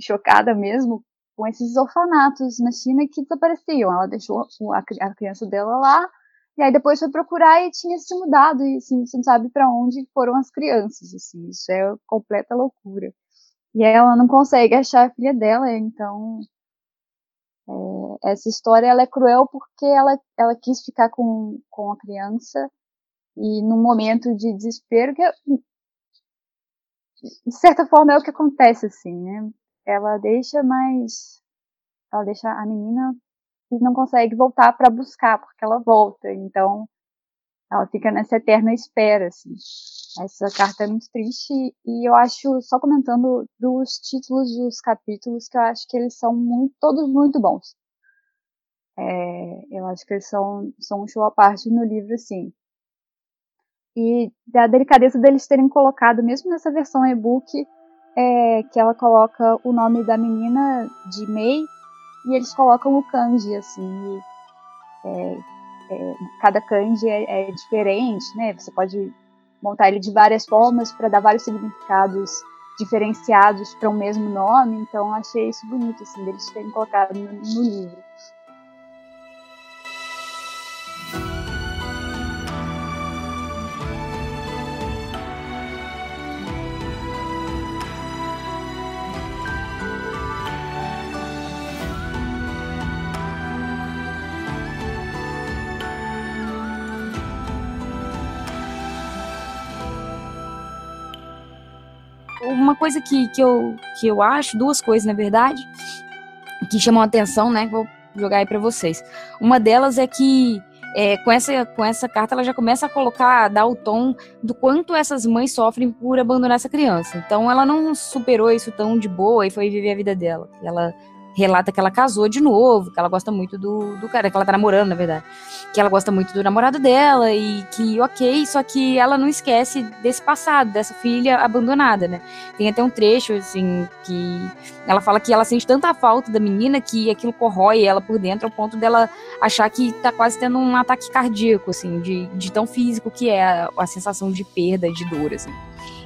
Speaker 3: chocada mesmo com esses orfanatos na China que desapareciam. Ela deixou a criança dela lá, e aí depois foi procurar e tinha se mudado, e assim, você não sabe para onde foram as crianças, assim, isso é completa loucura. E ela não consegue achar a filha dela, então é, essa história ela é cruel porque ela, ela quis ficar com, com a criança e num momento de desespero que de certa forma é o que acontece, assim, né? Ela deixa, mas ela deixa a menina e não consegue voltar para buscar, porque ela volta. Então, ela fica nessa eterna espera, assim. Essa carta é muito triste e eu acho, só comentando dos títulos dos capítulos, que eu acho que eles são muito, todos muito bons. É, eu acho que eles são, são um show à parte no livro, assim. E da delicadeza deles terem colocado, mesmo nessa versão e-book, é, que ela coloca o nome da menina de May e eles colocam o kanji, assim. E, é, é, cada kanji é, é, diferente, né? Você pode montar ele de várias formas para dar vários significados diferenciados para o um mesmo nome. Então, achei isso bonito, assim, deles terem colocado no, no livro.
Speaker 1: Uma coisa que, que, eu, que eu acho, duas coisas na verdade, que chamam atenção, né? Vou jogar aí para vocês. Uma delas é que é, com, essa, com essa carta ela já começa a colocar, a dar o tom do quanto essas mães sofrem por abandonar essa criança. Então ela não superou isso tão de boa e foi viver a vida dela. Ela relata que ela casou de novo, que ela gosta muito do, do cara, que ela tá namorando, na verdade. Que ela gosta muito do namorado dela e que, ok, só que ela não esquece desse passado, dessa filha abandonada, né? Tem até um trecho, assim, que ela fala que ela sente tanta falta da menina que aquilo corrói ela por dentro ao ponto dela achar que tá quase tendo um ataque cardíaco, assim, de, de tão físico que é a, a sensação de perda, de dor, assim.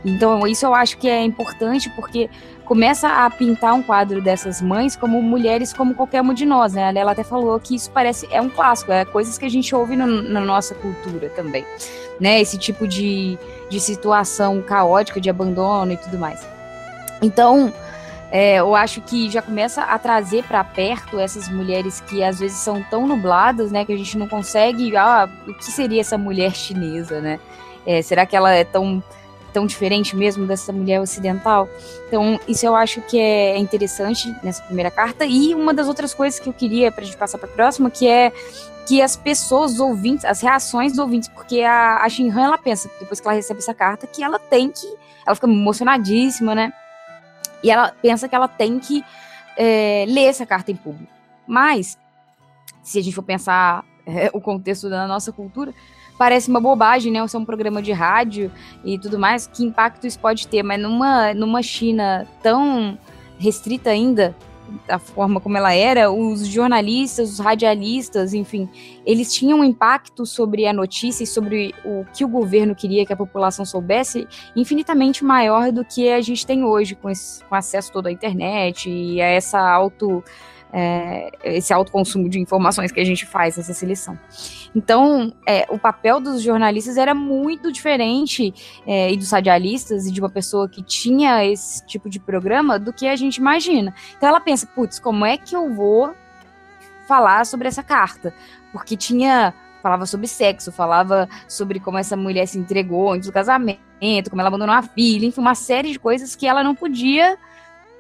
Speaker 1: Então, isso eu acho que é importante porque começa a pintar um quadro dessas mães como mulheres como qualquer uma de nós, né? Ela até falou que isso parece é um clássico, é coisas que a gente ouve no, na nossa cultura também, né? Esse tipo de, de situação caótica, de abandono e tudo mais. Então, é, eu acho que já começa a trazer para perto essas mulheres que às vezes são tão nubladas, né? Que a gente não consegue, ah, o que seria essa mulher chinesa, né? É, será que ela é tão tão diferente mesmo dessa mulher ocidental. Então, isso eu acho que é interessante nessa primeira carta. E uma das outras coisas que eu queria, para a gente passar para a próxima, que é que as pessoas, os ouvintes, as reações dos ouvintes, porque a, a Shinhan, ela pensa, depois que ela recebe essa carta, que ela tem que. Ela fica emocionadíssima, né? E ela pensa que ela tem que é, ler essa carta em público. Mas, se a gente for pensar é, o contexto da nossa cultura, parece uma bobagem, né? Ser um programa de rádio e tudo mais, que impacto isso pode ter, mas numa, numa China tão restrita ainda, da forma como ela era, os jornalistas, os radialistas, enfim, eles tinham um impacto sobre a notícia e sobre o que o governo queria que a população soubesse infinitamente maior do que a gente tem hoje, com, esse, com acesso todo à internet e a essa auto é, esse alto consumo de informações que a gente faz nessa seleção. Então, é, o papel dos jornalistas era muito diferente é, e dos radialistas e de uma pessoa que tinha esse tipo de programa do que a gente imagina. Então ela pensa, putz, como é que eu vou falar sobre essa carta? Porque tinha falava sobre sexo, falava sobre como essa mulher se entregou antes do casamento, como ela abandonou a filha, enfim, uma série de coisas que ela não podia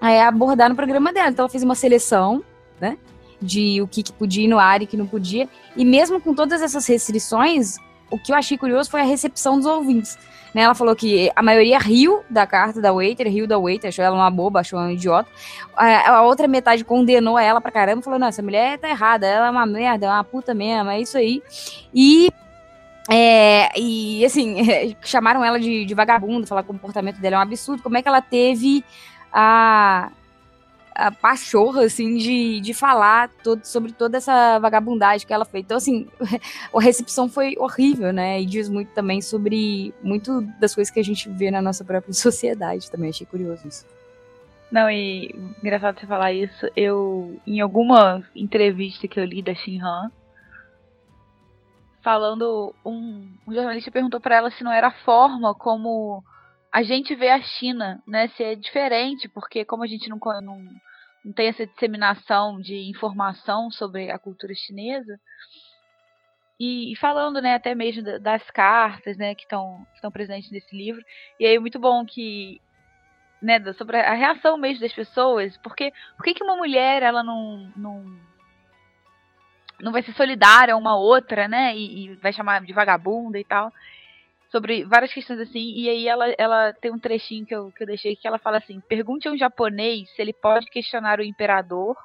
Speaker 1: é, abordar no programa dela. Então ela fez uma seleção né? De o que, que podia ir no ar e que não podia. E mesmo com todas essas restrições, o que eu achei curioso foi a recepção dos ouvintes. Né, ela falou que a maioria riu da carta da Waiter, riu da Waiter, achou ela uma boba, achou ela um idiota. A, a, outra metade condenou ela pra caramba, falou: não, essa mulher tá errada, ela é uma merda, é uma puta mesmo, é isso aí. E. É, e assim, chamaram ela de, de vagabundo, falar que o comportamento dela é um absurdo. Como é que ela teve a, a pachorra, assim, de, de falar todo, sobre toda essa vagabundagem que ela fez. Então, assim, a recepção foi horrível, né? E diz muito também sobre muito das coisas que a gente vê na nossa própria sociedade também. Achei curioso isso.
Speaker 2: Não, e engraçado você falar isso. Eu, em alguma entrevista que eu li da Shinhan, falando, um, um jornalista perguntou para ela se não era a forma como a gente vê a China, né, ser diferente, porque como a gente não, não, não tem essa disseminação de informação sobre a cultura chinesa, e, e falando, né, até mesmo das cartas, né, que estão presentes nesse livro, e aí é muito bom que né, sobre a reação mesmo das pessoas, porque por que, uma mulher ela não, não não vai ser solidária a uma outra, né, e, e vai chamar de vagabunda e tal, sobre várias questões assim, e aí ela, ela tem um trechinho que eu, que eu deixei que ela fala assim, pergunte a um japonês se ele pode questionar o imperador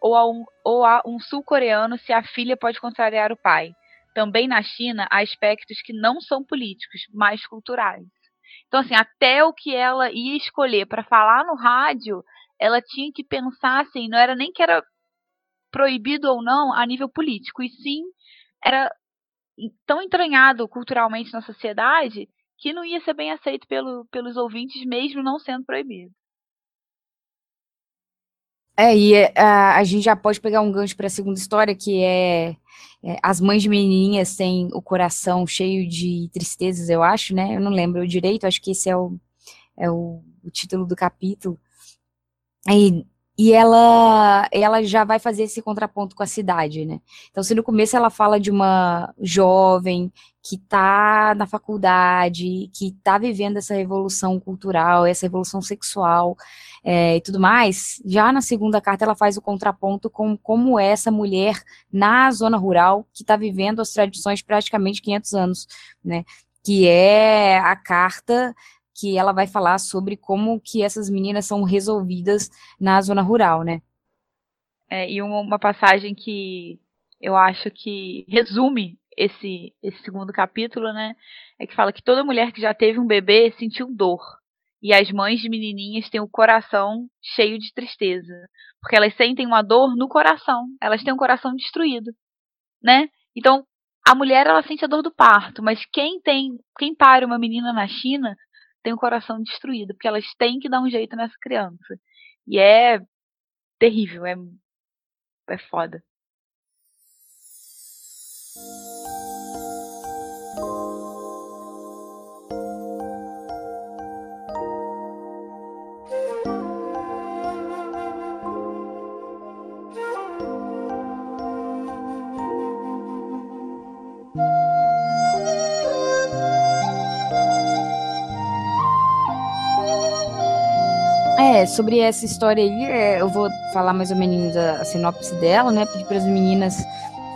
Speaker 2: ou a um, ou a um sul-coreano se a filha pode contrariar o pai. Também na China há aspectos que não são políticos, mas culturais. Então, assim, até o que ela ia escolher para falar no rádio, ela tinha que pensar assim, não era nem que era proibido ou não a nível político, e sim era tão entranhado culturalmente na sociedade que não ia ser bem aceito pelo, pelos ouvintes, mesmo não sendo proibido.
Speaker 1: É, e a, é, a gente já pode pegar um gancho para a segunda história, que é, é, as mães de menininhas têm o coração cheio de tristezas, eu acho, né? Eu não lembro direito, acho que esse é o, é o, o título do capítulo. E e ela, ela já vai fazer esse contraponto com a cidade, né? Então, se no começo ela fala de uma jovem que está na faculdade, que está vivendo essa revolução cultural, essa revolução sexual é, e tudo mais, já na segunda carta ela faz o contraponto com como é essa mulher na zona rural que está vivendo as tradições praticamente 500 anos, né? Que é a carta que ela vai falar sobre como que essas meninas são resolvidas na zona rural, né?
Speaker 2: É, e uma, passagem que eu acho que resume esse, esse segundo capítulo, né? É que fala que toda mulher que já teve um bebê sentiu dor. E as mães de menininhas têm o coração cheio de tristeza. Porque elas sentem uma dor no coração. Elas têm um coração destruído, né? Então, a mulher, ela sente a dor do parto. Mas quem tem, quem para uma menina na China têm o coração destruído, porque elas têm que dar um jeito nessa criança. E é terrível, é, é foda.
Speaker 1: Sobre essa história aí, é, eu vou falar mais ou menos a, a sinopse dela, né? Pedir para as meninas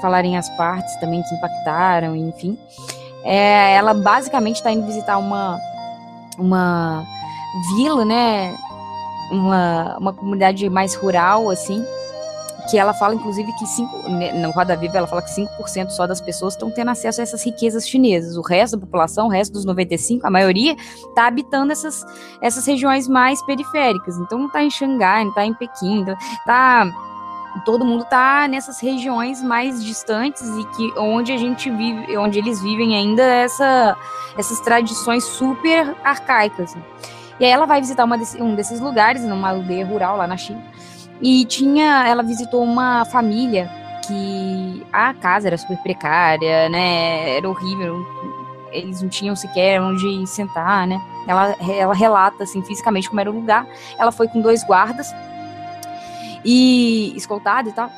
Speaker 1: falarem as partes também que impactaram, enfim. É, ela basicamente está indo visitar uma, uma vila, né? Uma, uma comunidade mais rural, assim, que ela fala, inclusive, que cinco, né, no Roda Viva ela fala que 5% só das pessoas estão tendo acesso a essas riquezas chinesas. O resto da população, o resto dos 95%, a maioria, está habitando essas, essas regiões mais periféricas. Então não está em Xangai, não está em Pequim, então, tá todo mundo está nessas regiões mais distantes e que onde a gente vive, onde eles vivem ainda essa, essas tradições super arcaicas. E aí ela vai visitar desse, um desses lugares, numa aldeia rural lá na China. E tinha, ela visitou uma família que a casa era super precária, né? Era horrível. Eles não tinham sequer onde sentar, né? Ela, ela relata, assim, fisicamente como era o lugar. Ela foi com dois guardas e escoltada e tal.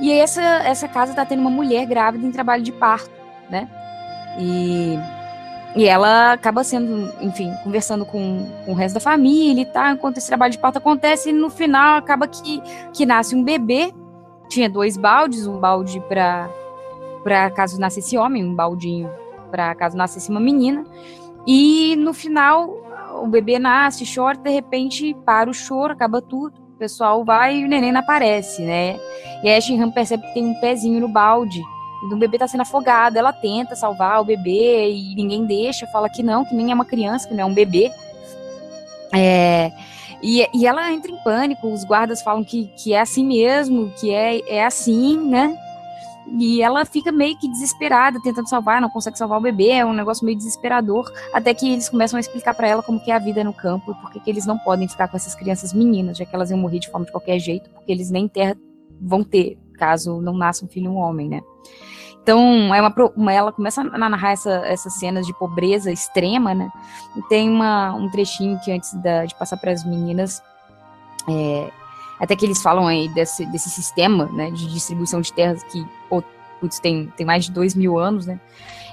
Speaker 1: E essa, essa casa tá tendo uma mulher grávida em trabalho de parto, né? E e ela acaba sendo, enfim, conversando com, com o resto da família e tal, enquanto esse trabalho de parto acontece, e no final acaba que, que nasce um bebê. Tinha dois baldes, um balde para para caso nascesse homem, um baldinho para caso nascesse uma menina. E no final o bebê nasce, chora, de repente para o choro, acaba tudo. O pessoal vai e o neném não aparece, né? E aí a Shinran percebe que tem um pezinho no balde e o bebê tá sendo afogado, ela tenta salvar o bebê e ninguém deixa, fala que não, que nem é uma criança, que não é um bebê. É, e, e ela entra em pânico, os guardas falam que, que é assim mesmo, que é, é assim, né? E ela fica meio que desesperada, tentando salvar, não consegue salvar o bebê, é um negócio meio desesperador, até que eles começam a explicar para ela como que é a vida no campo e por que eles não podem ficar com essas crianças meninas, já que elas iam morrer de fome de qualquer jeito, porque eles nem terra vão ter, caso não nasça um filho um homem, né? Então, é uma, ela começa a narrar essa, essas cenas de pobreza extrema, né? E tem uma, um trechinho que antes da, de passar para as meninas, é, até que eles falam aí desse, desse sistema né, de distribuição de terras que putz, tem, tem mais de dois mil anos, né?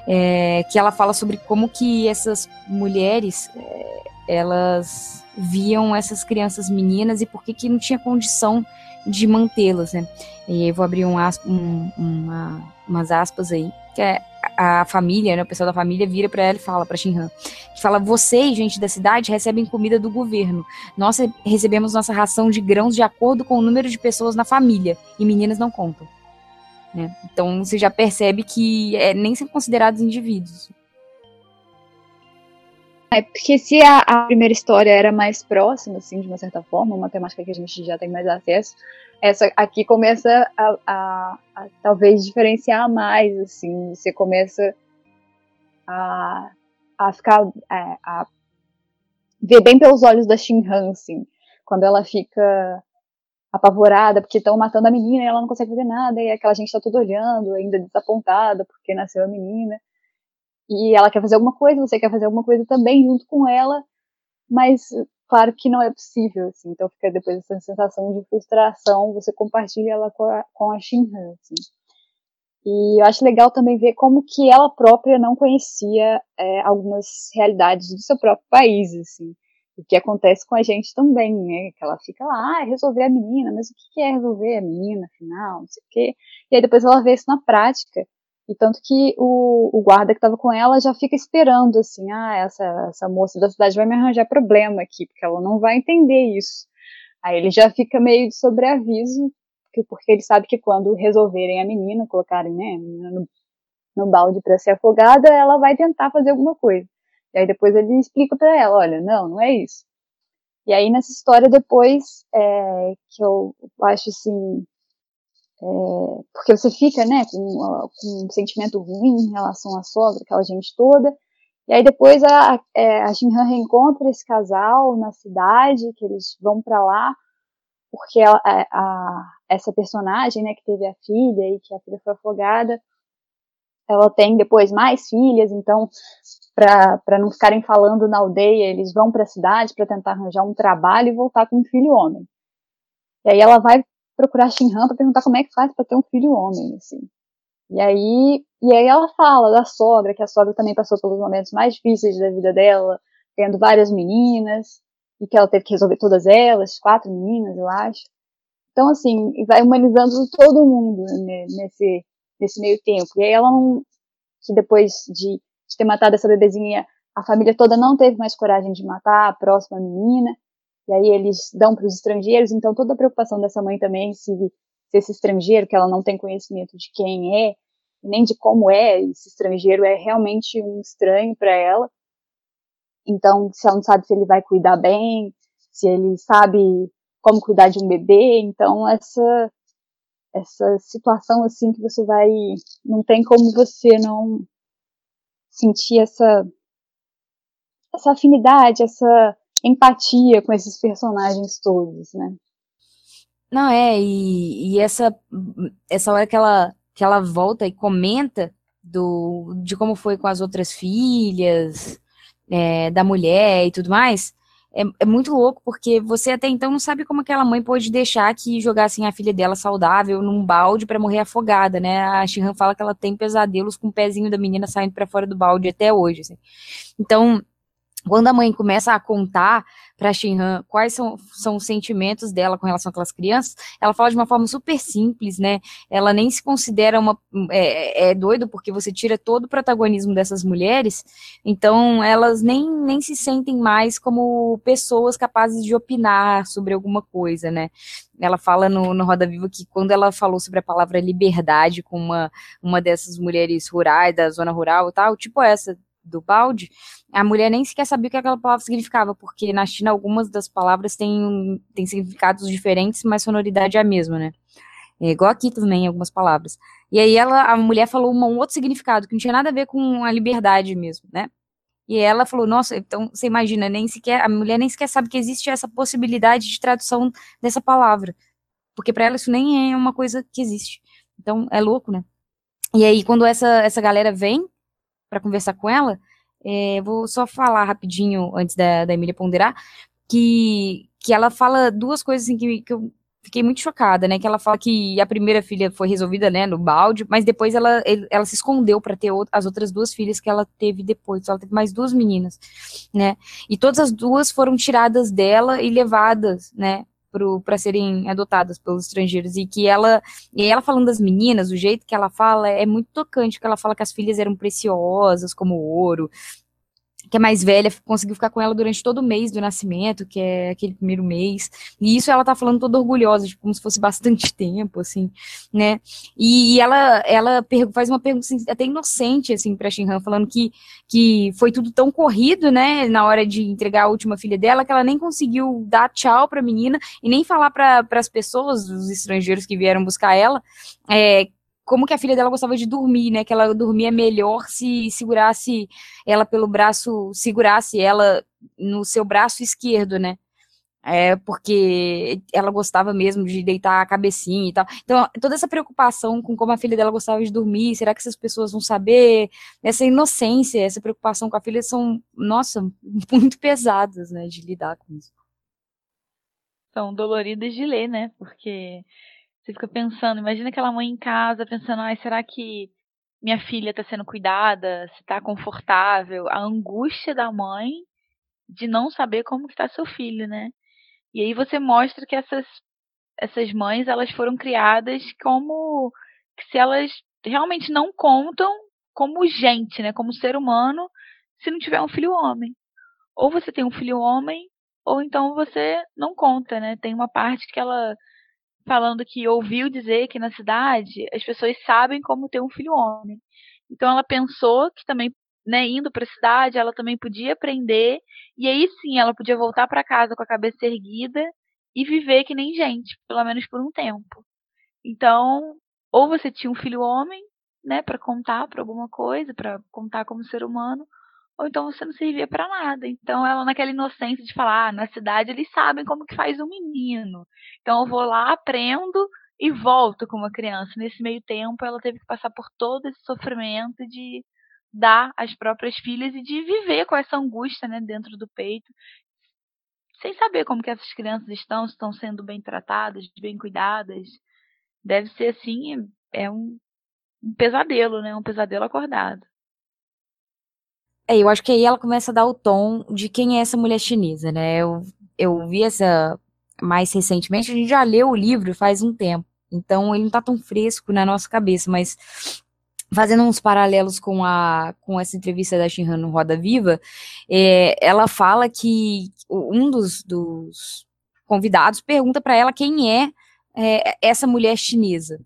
Speaker 1: É, que ela fala sobre como que essas mulheres, é, elas viam essas crianças meninas e por que, que não tinha condição de mantê-las, né? E eu vou abrir um, um, uma, umas aspas aí, que é a família, né, o pessoal da família vira para ela e fala para Shinhan, que fala: "Vocês, gente da cidade, recebem comida do governo. Nós recebemos nossa ração de grãos de acordo com o número de pessoas na família, e meninas não contam." Né? Então você já percebe que é, nem são considerados indivíduos.
Speaker 3: É porque se a, a, primeira história era mais próxima, assim, de uma certa forma, uma temática que a gente já tem mais acesso, essa aqui começa a, a, a talvez diferenciar mais, assim, você começa a, a ficar, é, a ver bem pelos olhos da Shinhan, assim, quando ela fica apavorada porque estão matando a menina e ela não consegue fazer nada, e aquela gente tá tudo olhando, ainda desapontada porque nasceu a menina e ela quer fazer alguma coisa, você quer fazer alguma coisa também junto com ela, mas claro que não é possível, assim, então fica depois essa sensação de frustração, você compartilha ela com a, com a assim. E eu acho legal também ver como que ela própria não conhecia é, algumas realidades do seu próprio país, assim. O que acontece com a gente também, né? Que ela fica lá, ah, resolver a menina, mas o que é resolver a menina, afinal, não sei o quê. E aí depois ela vê isso na prática. E tanto que o, o guarda que estava com ela já fica esperando, assim, ah, essa, essa moça da cidade vai me arranjar problema aqui, porque ela não vai entender isso. Aí ele já fica meio de sobreaviso, porque, ele sabe que quando resolverem a menina, colocarem né, a menina no, no balde para ser afogada, ela vai tentar fazer alguma coisa. E aí depois ele explica para ela, olha, não, não é isso. E aí nessa história depois, é, que eu acho assim, é, porque você fica, né, com, com, um sentimento ruim em relação à sogra, aquela gente toda. E aí depois a, é, a Shinhan reencontra esse casal na cidade, que eles vão para lá, porque a, a, essa personagem, né, que teve a filha e que a filha foi afogada, ela tem depois mais filhas, então para não ficarem falando na aldeia, eles vão para a cidade para tentar arranjar um trabalho e voltar com um filho homem. E aí ela vai procurar Shinhan para perguntar como é que faz para ter um filho homem, assim. E aí, e aí ela fala da sogra, que a sogra também passou pelos momentos mais difíceis da vida dela, tendo várias meninas, e que ela teve que resolver todas elas, quatro meninas, eu acho. Então, assim, vai humanizando todo mundo nesse, nesse meio tempo. E aí ela não, que depois de, de ter matado essa bebezinha, a família toda não teve mais coragem de matar a próxima menina, e aí eles dão para os estrangeiros, então toda a preocupação dessa mãe também se, se esse estrangeiro, que ela não tem conhecimento de quem é, nem de como é, esse estrangeiro é realmente um estranho para ela. Então, se ela não sabe se ele vai cuidar bem, se ele sabe como cuidar de um bebê, então essa essa situação assim que você vai não tem como você não sentir essa essa afinidade, essa empatia com esses personagens todos, né?
Speaker 1: Não, é, e, e essa, essa hora que ela, que ela volta e comenta do, de como foi com as outras filhas, é, da mulher e tudo mais, é, é, muito louco, porque você até então não sabe como aquela mãe pode deixar que jogassem a filha dela saudável num balde para morrer afogada, né? A Shihan fala que ela tem pesadelos com o pezinho da menina saindo para fora do balde até hoje. Assim. Então, quando a mãe começa a contar para Shinhan quais são, são os sentimentos dela com relação àquelas crianças, ela fala de uma forma super simples, né? Ela nem se considera uma. É, é doido porque você tira todo o protagonismo dessas mulheres, então elas nem, nem se sentem mais como pessoas capazes de opinar sobre alguma coisa, né? Ela fala no, no Roda Viva que quando ela falou sobre a palavra liberdade com uma, uma dessas mulheres rurais, da zona rural e tal, tipo essa do balde, a mulher nem sequer sabia o que aquela palavra significava, porque na China algumas das palavras têm, têm significados diferentes, mas sonoridade é a mesma, né? É igual aqui também, algumas palavras. E aí ela, a mulher falou um outro significado, que não tinha nada a ver com a liberdade mesmo, né? E ela falou, nossa, então você imagina, nem sequer, a mulher nem sequer sabe que existe essa possibilidade de tradução dessa palavra. Porque para ela isso nem é uma coisa que existe. Então é louco, né? E aí, quando essa, essa galera vem para conversar com ela, é, vou só falar rapidinho, antes da, da Emília ponderar, que, que ela fala duas coisas assim, que, que eu fiquei muito chocada, né? Que ela fala que a primeira filha foi resolvida, né, no balde, mas depois ela, ela se escondeu para ter as outras duas filhas que ela teve depois. Ela teve mais duas meninas, né? E todas as duas foram tiradas dela e levadas, né, para serem adotadas pelos estrangeiros. E que ela e ela falando das meninas, o jeito que ela fala é muito tocante, que ela fala que as filhas eram preciosas como ouro, que é mais velha, conseguiu ficar com ela durante todo o mês do nascimento, que é aquele primeiro mês. E isso ela tá falando toda orgulhosa, tipo, como se fosse bastante tempo, assim, né? E, e ela, ela faz uma pergunta assim, até inocente, assim, pra Shinhan, falando que, que foi tudo tão corrido, né, na hora de entregar a última filha dela, que ela nem conseguiu dar tchau pra menina e nem falar para as pessoas, os estrangeiros que vieram buscar ela, é, como que a filha dela gostava de dormir, né? Que ela dormia melhor se segurasse ela pelo braço, segurasse ela no seu braço esquerdo, né? É, porque ela gostava mesmo de deitar a cabecinha e tal. Então, toda essa preocupação com como a filha dela gostava de dormir, será que essas pessoas vão saber? Essa inocência, essa preocupação com a filha são, nossa, muito pesadas, né, de lidar com isso.
Speaker 2: São doloridas de ler, né? Porque você fica pensando, imagina aquela mãe em casa pensando, ai, será que minha filha está sendo cuidada, se está confortável? A angústia da mãe de não saber como está seu filho, né? E aí você mostra que essas essas mães, elas foram criadas como se elas realmente não contam como gente, né, como ser humano, se não tiver um filho homem. Ou você tem um filho homem, ou então você não conta, né? Tem uma parte que ela falando que ouviu dizer que na cidade as pessoas sabem como ter um filho homem. Então ela pensou que também, né, indo para a cidade, ela também podia aprender e aí sim ela podia voltar para casa com a cabeça erguida e viver que nem gente, pelo menos por um tempo. Então, ou você tinha um filho homem, né, para contar para alguma coisa, para contar como ser humano, ou então você não servia para nada. Então ela naquela inocência de falar, ah, na cidade eles sabem como que faz um menino. Então eu vou lá, aprendo e volto como uma criança. Nesse meio tempo ela teve que passar por todo esse sofrimento de dar as próprias filhas e de viver com essa angústia, né, dentro do peito, sem saber como que essas crianças estão, estão sendo bem tratadas, bem cuidadas. Deve ser assim, é um, um pesadelo, né, um pesadelo acordado.
Speaker 1: É, eu acho que aí ela começa a dar o tom de quem é essa mulher chinesa, né? Eu, eu vi essa mais recentemente, a gente já leu o livro faz um tempo, então ele não tá tão fresco na nossa cabeça, mas fazendo uns paralelos com, a, com essa entrevista da Shinhan no Roda Viva, é, ela fala que um dos, dos convidados pergunta para ela quem é, é essa mulher chinesa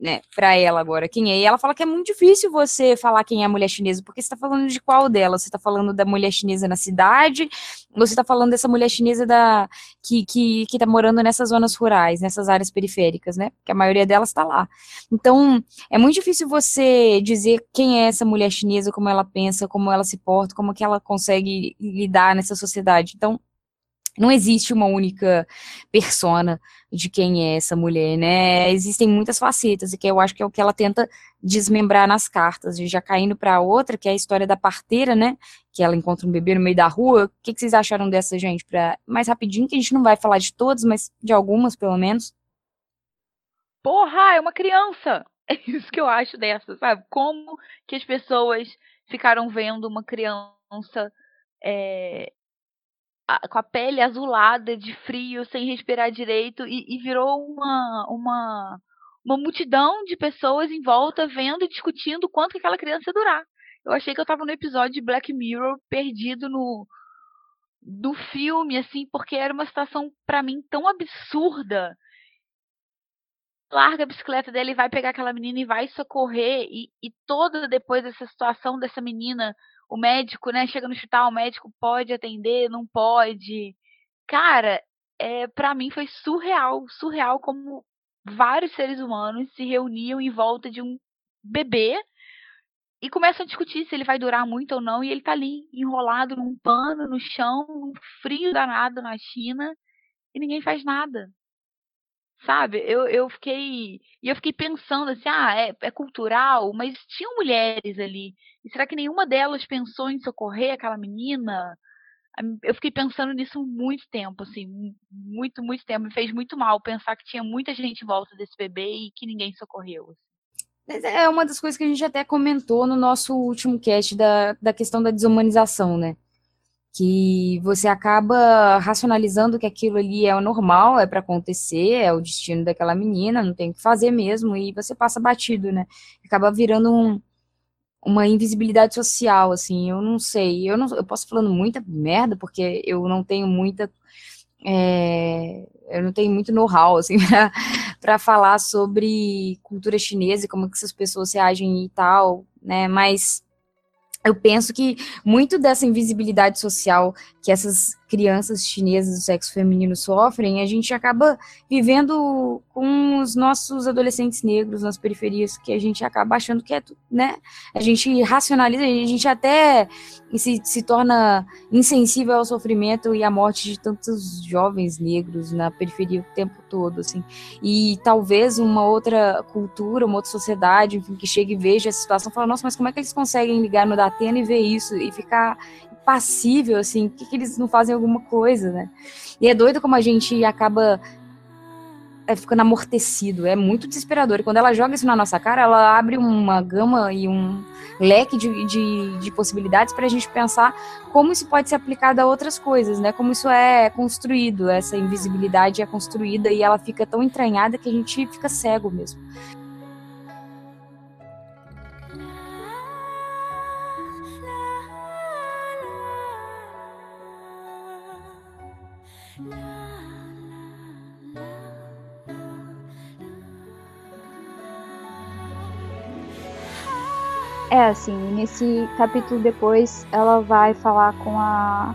Speaker 1: né, para ela agora quem é. E ela fala que é muito difícil você falar quem é a mulher chinesa, porque você está falando de qual dela? Você está falando da mulher chinesa na cidade, ou você está falando dessa mulher chinesa da, que, que, que tá morando nessas zonas rurais, nessas áreas periféricas, né? Que a maioria delas está lá. Então, é muito difícil você dizer quem é essa mulher chinesa, como ela pensa, como ela se porta, como que ela consegue lidar nessa sociedade. Então, não existe uma única persona de quem é essa mulher, né? Existem muitas facetas, e que eu acho que é o que ela tenta desmembrar nas cartas, e já caindo para outra, que é a história da parteira, né? Que ela encontra um bebê no meio da rua. O que, que vocês acharam dessa, gente? Pra, mais rapidinho, que a gente não vai falar de todas, mas de algumas, pelo menos.
Speaker 2: Porra, é uma criança! É isso que eu acho dessa, sabe? Como que as pessoas ficaram vendo uma criança é, com a pele azulada de frio, sem respirar direito, e, e virou uma, uma, uma multidão de pessoas em volta vendo e discutindo quanto que aquela criança ia durar. Eu achei que eu estava no episódio de Black Mirror perdido no do filme, assim, porque era uma situação para mim tão absurda. Larga a bicicleta dele e vai pegar aquela menina e vai socorrer e, e toda depois dessa situação dessa menina o médico, né, chega no hospital, o médico pode atender, não pode. Cara, é, para mim foi surreal, surreal como vários seres humanos se reuniam em volta de um bebê e começam a discutir se ele vai durar muito ou não, e ele tá ali enrolado num pano no chão, num frio danado na China, e ninguém faz nada. Sabe? Eu, eu fiquei. E eu fiquei pensando assim, ah, é, é cultural, mas tinham mulheres ali. E será que nenhuma delas pensou em socorrer aquela menina? eu fiquei pensando nisso muito tempo, assim, muito, muito tempo. Me fez muito mal pensar que tinha muita gente em volta desse bebê e que ninguém socorreu.
Speaker 1: Assim. É uma das coisas que a gente até comentou no nosso último cast da, da questão da desumanização, né? Que você acaba racionalizando que aquilo ali é o normal, é para acontecer, é o destino daquela menina, não tem o que fazer mesmo, e você passa batido, né? Acaba virando um, uma invisibilidade social, assim, eu não sei, eu não, eu posso falando muita merda, porque eu não tenho muita, é, eu não tenho muito know-how, assim, para falar sobre cultura chinesa e como que essas pessoas reagem e tal, né, mas eu penso que muito dessa invisibilidade social que essas crianças chinesas do sexo feminino sofrem, a gente acaba vivendo com os nossos adolescentes negros nas periferias, que a gente acaba achando que é, né? A gente racionaliza, a gente até se, se torna insensível ao sofrimento e à morte de tantos jovens negros na periferia o tempo todo, assim. E talvez uma outra cultura, uma outra sociedade, enfim, que chegue e veja a situação, fala, nossa, mas como é que eles conseguem ligar no Datena e ver isso e ficar passível, assim, que, que eles não fazem alguma coisa, né? E é doido como a gente acaba é, ficando amortecido, é muito desesperador. E quando ela joga isso na nossa cara, ela abre uma gama e um leque de, de, de possibilidades para a gente pensar como isso pode ser aplicado a outras coisas, né? Como isso é construído, essa invisibilidade é construída e ela fica tão entranhada que a gente fica cego mesmo.
Speaker 3: É, assim, nesse capítulo depois ela vai falar com a,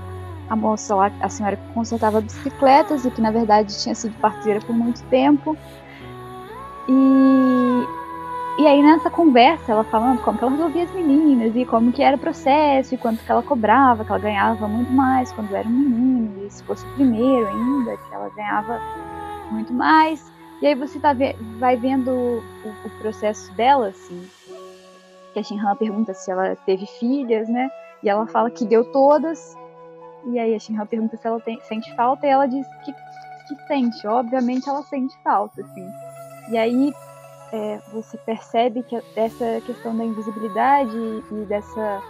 Speaker 3: a moça lá, a senhora que consertava bicicletas e que na verdade tinha sido parceira por muito tempo. E, e aí nessa conversa, ela falando como que ela resolvia as meninas e como que era o processo e quanto que ela cobrava, que ela ganhava muito mais quando era um menino, e se fosse o primeiro ainda, que ela ganhava muito mais. E aí você tá vai vendo o, o processo dela, assim, que a Shinhan pergunta se ela teve filhas, né? E ela fala que deu todas. E aí a Shinhan pergunta se ela tem, sente falta e ela diz que, que sente. Obviamente ela sente falta, assim. E aí é, você percebe que essa questão da invisibilidade e dessa,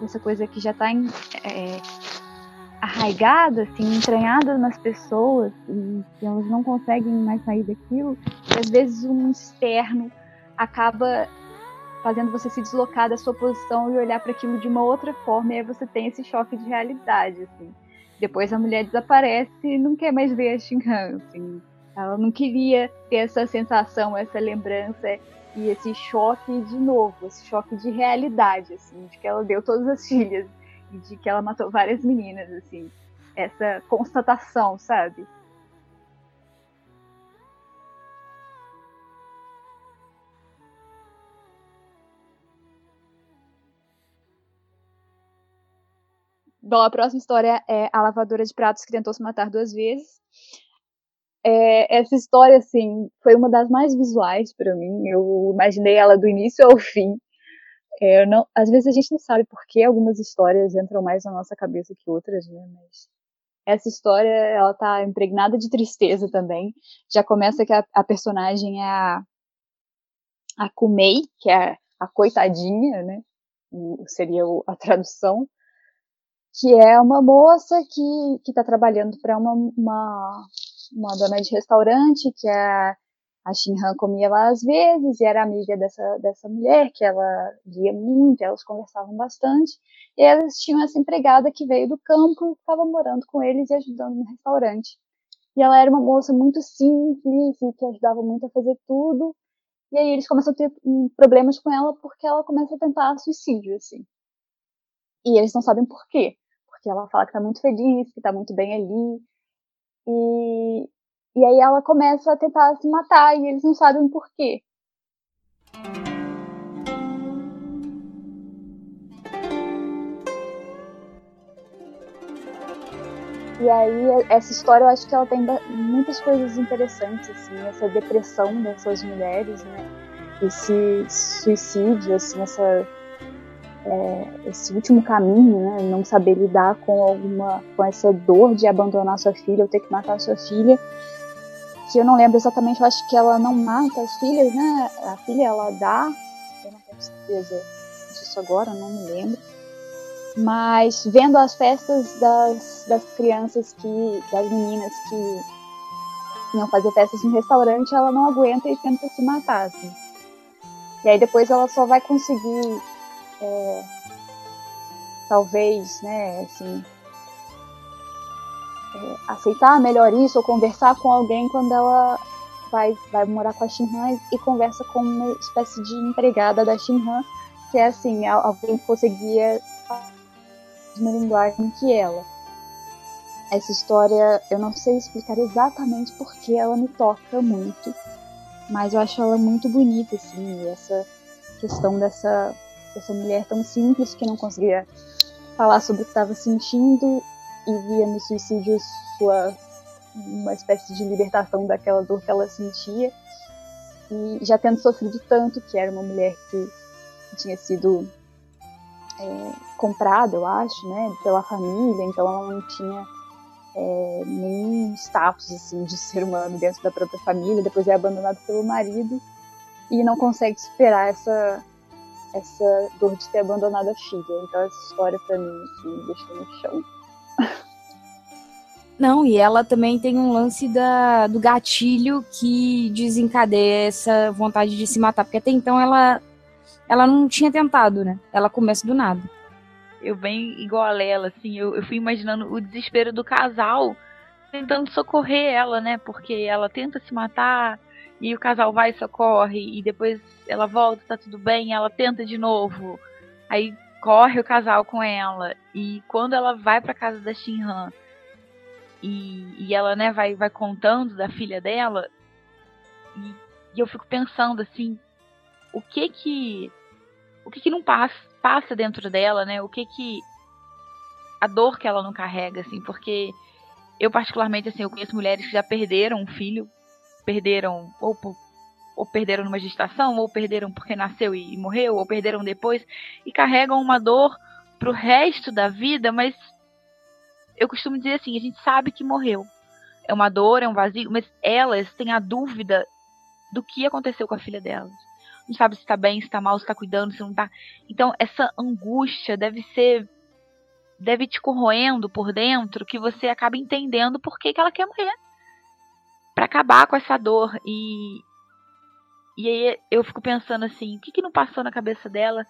Speaker 3: dessa coisa que já está é, arraigada, assim, entranhada nas pessoas e que elas não conseguem mais sair daquilo, e às vezes um externo acaba fazendo você se deslocar da sua posição e olhar para aquilo de uma outra forma, e aí você tem esse choque de realidade, assim. Depois a mulher desaparece e não quer mais ver a Shinhan, assim. Ela não queria ter essa sensação, essa lembrança e esse choque de novo, esse choque de realidade, assim, de que ela deu todas as filhas e de que ela matou várias meninas, assim. Essa constatação, sabe? Bom, a próxima história é a lavadora de pratos que tentou se matar duas vezes. É, essa história, assim, foi uma das mais visuais para mim. Eu imaginei ela do início ao fim. É, não, às vezes a gente não sabe por que algumas histórias entram mais na nossa cabeça que outras, né? Mas essa história, ela tá impregnada de tristeza também. Já começa que a, a personagem é a, a Kumei, que é a, coitadinha, né? seria a tradução que é uma moça que está trabalhando para uma, uma, uma, dona de restaurante, que é a Shinhan comia lá às vezes, e era amiga dessa, dessa mulher, que ela lia muito, elas conversavam bastante, e elas tinham essa empregada que veio do campo e estava morando com eles e ajudando no restaurante. E ela era uma moça muito simples e que ajudava muito a fazer tudo, e aí eles começam a ter problemas com ela porque ela começa a tentar suicídio, assim. E eles não sabem por quê porque ela fala que tá muito feliz, que tá muito bem ali. E, e aí ela começa a tentar se matar e eles não sabem por quê. E aí, essa história eu acho que ela tem muitas coisas interessantes, assim, essa depressão dessas mulheres, né? Esse suicídio, assim, essa. É, esse último caminho, né, não saber lidar com alguma, com essa dor de abandonar sua filha ou ter que matar sua filha, que eu não lembro exatamente, eu acho que ela não mata as filhas, né, a filha ela dá, eu não tenho certeza disso agora, não me lembro, mas vendo as festas das, das crianças que, das meninas que iam fazer festas no restaurante, ela não aguenta e tenta se matar, assim. E aí depois ela só vai conseguir, é, talvez, né, assim, é, aceitar melhor isso ou conversar com alguém quando ela vai, vai morar com a Shinhan e, conversa com uma espécie de empregada da Shinhan, que é assim, alguém que conseguia mesma linguagem que ela. Essa história, eu não sei explicar exatamente porque ela me toca muito, mas eu acho ela muito bonita, assim, essa questão dessa, dessa mulher tão simples que não conseguia falar sobre o que estava sentindo e via no suicídio sua uma espécie de libertação daquela dor que ela sentia. E já tendo sofrido tanto que era uma mulher que tinha sido é, comprada, eu acho, né, pela família, então ela não tinha é, nenhum status assim de ser humano dentro da própria família, depois é abandonada pelo marido e não consegue superar essa essa dor de ter abandonado a filha. Então essa história para mim assim, me deixou no chão.
Speaker 1: Não, e ela também tem um lance da, do gatilho que desencadeia essa vontade de se matar, porque até então ela ela não tinha tentado, né? Ela começa do nada.
Speaker 2: Eu bem igual a Lela, assim, eu, eu fui imaginando o desespero do casal tentando socorrer ela, né? Porque ela tenta se matar e o casal vai e socorre e depois ela volta, tá tudo bem, ela tenta de novo. Aí corre o casal com ela e quando ela vai para casa da Shinhan e, e ela, né, vai vai contando da filha dela e, e eu fico pensando assim, o que que o que que não passa, passa dentro dela, né? O que que a dor que ela não carrega, assim, porque eu particularmente assim, eu conheço mulheres que já perderam um filho, perderam ou ou perderam numa gestação, ou perderam porque nasceu e, e morreu, ou perderam depois e carregam uma dor pro resto da vida, mas eu costumo dizer assim, a gente sabe que morreu. É uma dor, é um vazio, mas elas têm a dúvida do que aconteceu com a filha delas não sabe se está bem, se está mal, se está cuidando, se não está. Então, essa angústia deve ser. deve te corroendo por dentro que você acaba entendendo por que, que ela quer morrer. Para acabar com essa dor. E. E aí eu fico pensando assim: o que, que não passou na cabeça dela?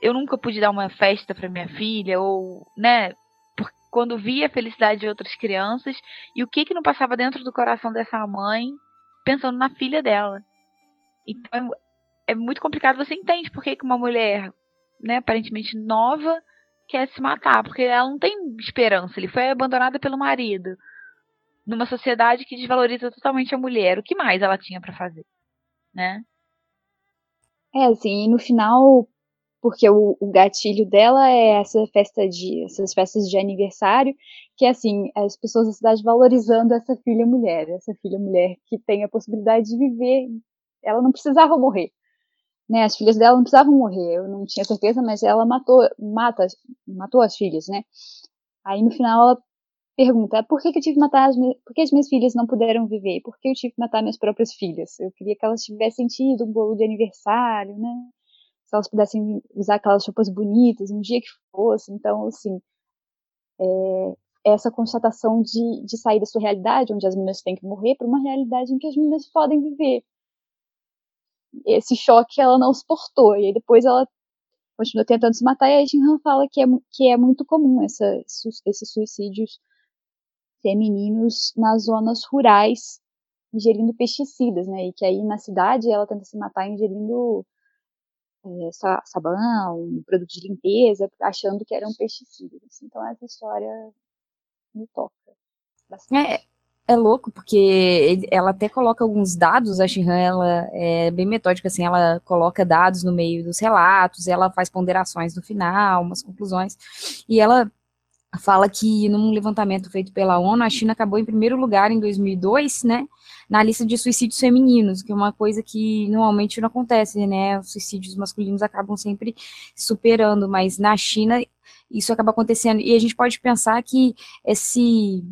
Speaker 2: Eu nunca pude dar uma festa para minha filha, ou, né, quando via a felicidade de outras crianças e o que que não passava dentro do coração dessa mãe pensando na filha dela. Então é muito complicado. Você entende por que uma mulher, né, aparentemente nova, quer se matar, porque ela não tem esperança. Ele foi abandonada pelo marido. Numa sociedade que desvaloriza totalmente a mulher. O que mais ela tinha para fazer, né?
Speaker 3: É, assim, e no final, porque o, o, gatilho dela é essa festa de essas festas de aniversário, que é assim, as pessoas da cidade valorizando essa filha mulher, essa filha mulher que tem a possibilidade de viver, ela não precisava morrer né, as filhas dela não precisavam morrer, eu não tinha certeza, mas ela matou, mata, matou as filhas, né? Aí no final ela pergunta, por que, que eu tive que matar as minhas, por que as minhas filhas não puderam viver? Por que eu tive que matar minhas próprias filhas? Eu queria que elas tivessem tido um bolo de aniversário, né? Se elas pudessem usar aquelas roupas bonitas, um dia que fosse, então, assim, é, essa constatação de, de sair da sua realidade, onde as meninas têm que morrer, para uma realidade em que as meninas podem viver esse choque ela não suportou. E aí depois ela continua tentando se matar e a Jinhan fala que é, que é muito comum essa, esses suicídios femininos nas zonas rurais ingerindo pesticidas, né? E que aí na cidade ela tenta se matar ingerindo é, sabão, produto de limpeza, achando que eram pesticidas. Então essa história me toca.
Speaker 1: Bastante. É, é louco, porque ela até coloca alguns dados, a Shihan, ela é bem metódica, assim, ela coloca dados no meio dos relatos, ela faz ponderações no final, umas conclusões, e ela fala que num levantamento feito pela ONU, a China acabou em primeiro lugar em 2002, né, na lista de suicídios femininos, que é uma coisa que normalmente não acontece, né, os suicídios masculinos acabam sempre superando, mas na China isso acaba acontecendo, e a gente pode pensar que esse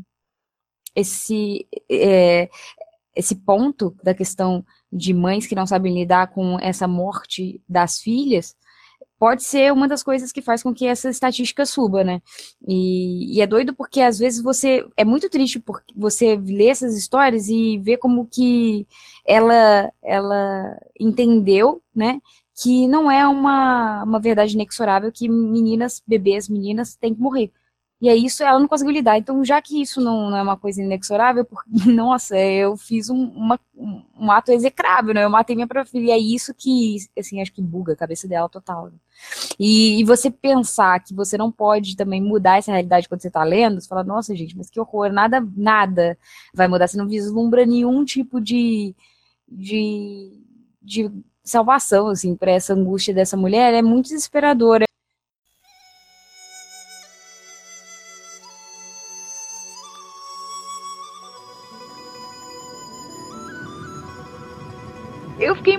Speaker 1: esse é, esse ponto da questão de mães que não sabem lidar com essa morte das filhas pode ser uma das coisas que faz com que essa estatística suba, né? E, e, é doido porque às vezes você é muito triste porque você lê essas histórias e vê como que ela ela entendeu, né? Que não é uma, uma verdade inexorável que meninas, bebês, meninas têm que morrer. E aí isso ela não conseguiu lidar. Então, já que isso não, não é uma coisa inexorável, porque, nossa, eu fiz um, uma, um, ato execrável, né? Eu matei minha própria filha. E é isso que, assim, acho que buga a cabeça dela total. Né? E, e, você pensar que você não pode também mudar essa realidade quando você tá lendo, você fala, nossa, gente, mas que horror, nada, nada vai mudar. Você não vislumbra nenhum tipo de, de, de salvação, assim, para essa angústia dessa mulher. É muito desesperadora.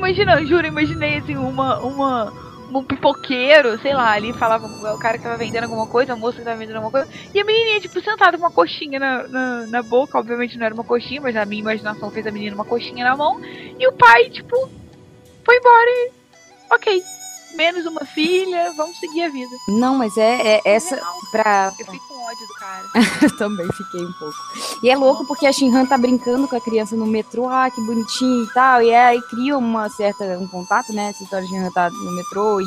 Speaker 2: Imaginando, juro, imaginei assim, uma, uma, um pipoqueiro, sei lá, ali falava o cara que tava vendendo alguma coisa, a moça que tava vendendo alguma coisa, e a menininha, tipo, sentada com uma coxinha na, na, na, boca, obviamente não era uma coxinha, mas a minha imaginação fez a menina uma coxinha na mão, e o pai, tipo, foi embora e. Ok menos uma filha, vamos seguir a vida.
Speaker 1: Não, mas é, é essa pra.
Speaker 2: Eu fico com ódio do cara.
Speaker 1: eu também fiquei um pouco. E é louco porque a Shinhan tá brincando com a criança no metrô, ah, que bonitinho e tal. E aí cria uma certa um contato, né? Essa história de Shinhan tá no metrô e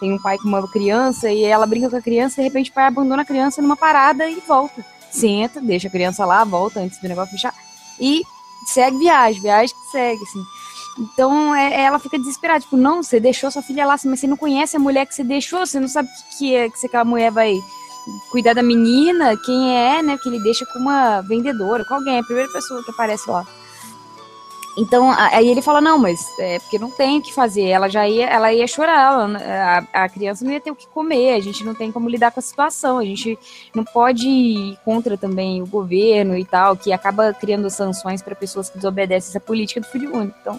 Speaker 1: tem um pai com uma criança e ela brinca com a criança e de repente o pai abandona a criança numa parada e volta. Senta, deixa a criança lá, volta antes do negócio fechar e segue viagem, viagem que segue, assim. Então é, ela fica desesperada, tipo, não, você deixou sua filha lá, mas você não conhece a mulher que você deixou, você não sabe que, é que aquela mulher vai cuidar da menina, quem é, né? Que ele deixa com uma vendedora, com alguém, é a primeira pessoa que aparece lá. Então, aí ele fala, não, mas é porque não tem o que fazer, ela já ia, ela ia chorar, ela, a, a, criança não ia ter o que comer, a gente não tem como lidar com a situação, a gente não pode ir contra também o governo e tal, que acaba criando sanções para pessoas que desobedecem essa política do filho único. Então,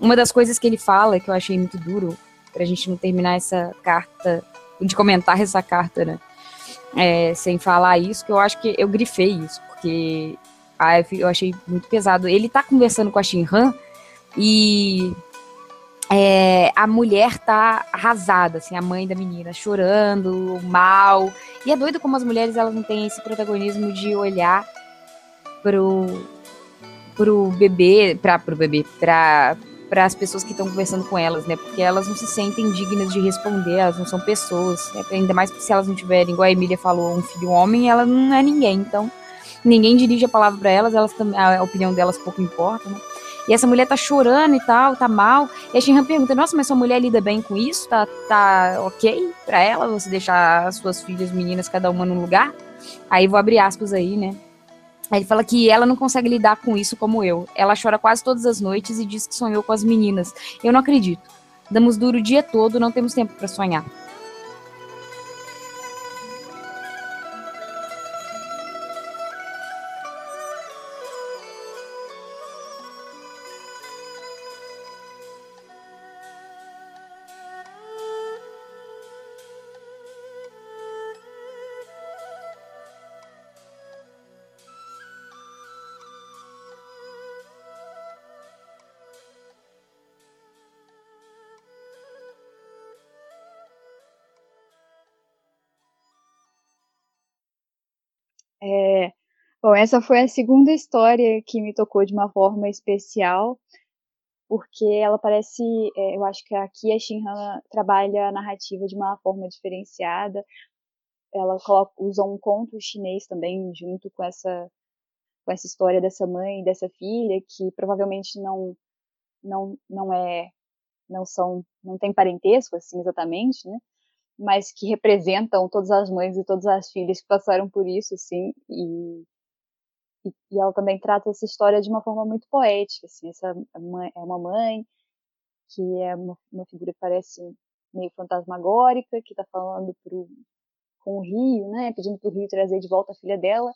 Speaker 1: uma das coisas que ele fala, que eu achei muito duro, pra gente não terminar essa carta, de comentar essa carta, né? É, sem falar isso, que eu acho que eu grifei isso, porque ah, eu achei muito pesado. Ele tá conversando com a Shinhan e é, a mulher tá arrasada, assim, a mãe da menina chorando, mal. E é doido como as mulheres elas não têm esse protagonismo de olhar pro, pro bebê, pra, pro bebê, pra, para as pessoas que estão conversando com elas, né? Porque elas não se sentem dignas de responder, elas não são pessoas, né? ainda mais se elas não tiverem, igual a Emília falou, um filho homem, ela não é ninguém, então ninguém dirige a palavra para elas, elas a opinião delas pouco importa, né? E essa mulher tá chorando e tal, tá mal. E a Shinhan pergunta: Nossa, mas sua mulher lida bem com isso? Tá, tá ok para ela você deixar as suas filhas meninas cada uma num lugar? Aí vou abrir aspas aí, né? Aí ele fala que ela não consegue lidar com isso como eu. Ela chora quase todas as noites e diz que sonhou com as meninas. Eu não acredito. Damos duro o dia todo, não temos tempo para sonhar.
Speaker 3: Bom, essa foi a segunda história que me tocou de uma forma especial, porque ela parece, é, eu acho que aqui a Shinhan trabalha a narrativa de uma forma diferenciada. Ela coloca, usa um conto chinês também junto com essa com essa história dessa mãe e dessa filha que provavelmente não não não é não são não tem parentesco assim exatamente, né? mas que representam todas as mães e todas as filhas que passaram por isso, assim, e, e, ela também trata essa história de uma forma muito poética, assim, essa mãe, é uma mãe que é uma, uma figura que parece meio fantasmagórica, que está falando pro, com o Rio, né, pedindo pro Rio trazer de volta a filha dela.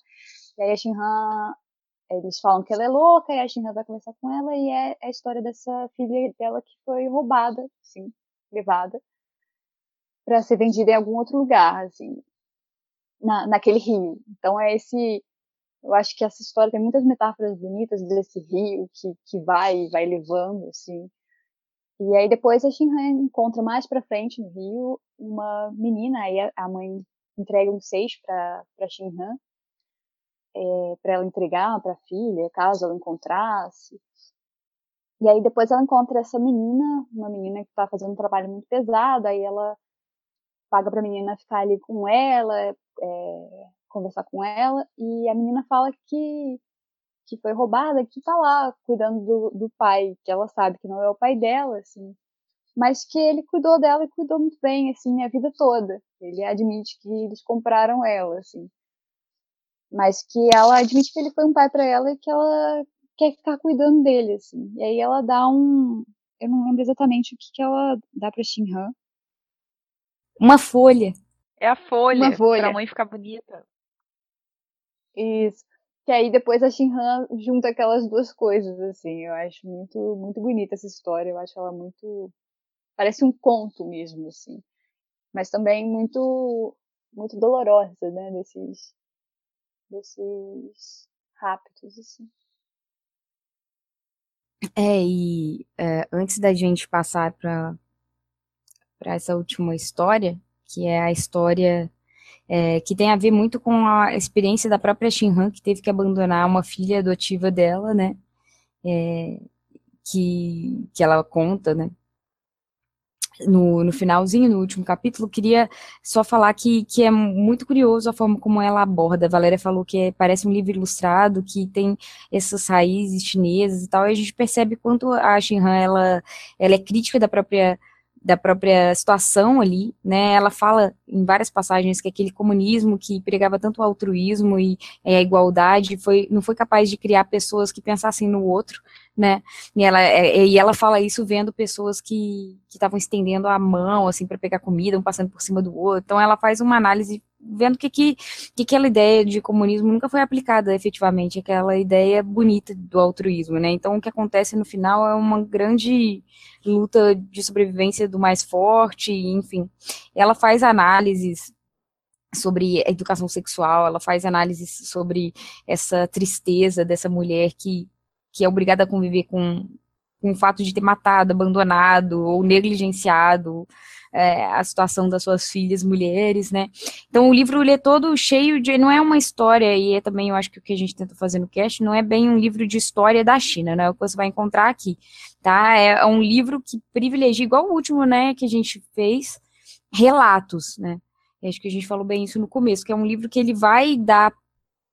Speaker 3: E aí a Shinhan, eles falam que ela é louca, e a Shinhan vai conversar com ela, e é a história dessa filha dela que foi roubada, assim, levada, para ser vendida em algum outro lugar, assim, na, naquele rio. Então é esse eu acho que essa história tem muitas metáforas bonitas desse rio que, que vai vai levando assim e aí depois a Shinhan encontra mais para frente no rio uma menina, aí a mãe entrega um seixo para para Shinhan é, para ela entregar para a filha, caso ela encontrasse. E aí depois ela encontra essa menina, uma menina que está fazendo um trabalho muito pesado, aí ela paga para a menina ficar ali com ela, é, conversar com ela, e a menina fala que que foi roubada, que tá lá cuidando do, do pai, que ela sabe que não é o pai dela, assim, mas que ele cuidou dela e cuidou muito bem, assim, a vida toda. Ele admite que eles compraram ela, assim, mas que ela admite que ele foi um pai para ela e que ela quer ficar cuidando dele, assim. E aí ela dá um, eu não lembro exatamente o que que ela dá para Shinhan.
Speaker 1: Uma folha.
Speaker 2: É a folha, Uma folha. pra mãe ficar bonita.
Speaker 3: Isso. Que aí depois a Shinhan junta aquelas duas coisas, assim. Eu acho muito, muito bonita essa história. Eu acho ela muito. Parece um conto mesmo, assim. Mas também muito, muito dolorosa, né? Desses, desses raptos, assim.
Speaker 1: É, e é, antes da gente passar para essa última história, que é a história é, que tem a ver muito com a experiência da própria Shinhan, que teve que abandonar uma filha adotiva dela, né? É, que, que ela conta, né? No, no finalzinho, no último capítulo, queria só falar que, que é muito curioso a forma como ela aborda. A Valéria falou que é, parece um livro ilustrado, que tem essas raízes chinesas e tal, e a gente percebe quanto a Shinhan, ela, ela é crítica da própria da própria situação ali, né? Ela fala em várias passagens que aquele comunismo que pregava tanto o altruísmo e é, a igualdade foi, não foi capaz de criar pessoas que pensassem no outro, né? E ela, é, é, e ela fala isso vendo pessoas que estavam estendendo a mão, assim, para pegar comida, um passando por cima do outro. Então, ela faz uma análise vendo que, que, que aquela ideia de comunismo nunca foi aplicada efetivamente, aquela ideia bonita do altruísmo, né? Então, o que acontece no final é uma grande luta de sobrevivência do mais forte, enfim. Ela faz análises sobre a educação sexual, ela faz análises sobre essa tristeza dessa mulher que que é obrigada a conviver com, com o fato de ter matado, abandonado ou negligenciado é, a situação das suas filhas mulheres, né? Então o livro ele é todo cheio de, não é uma história e é também eu acho que o que a gente tenta fazer no cast não é bem um livro de história da China, né? É o que você vai encontrar aqui, tá? É, é um livro que privilegia igual o último, né, que a gente fez, relatos, né? acho que a gente falou bem isso no começo, que é um livro que ele vai dar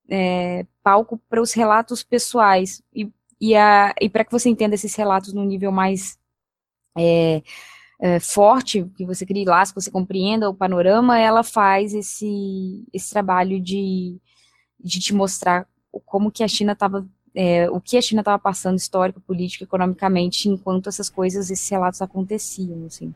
Speaker 1: é, palco para os relatos pessoais e e, e para que você entenda esses relatos num nível mais é, é, forte, que você crie laço, que você compreenda o panorama, ela faz esse, esse trabalho de, de te mostrar como que a China estava é, o que a China estava passando histórico, político, economicamente, enquanto essas coisas, esses relatos aconteciam, assim.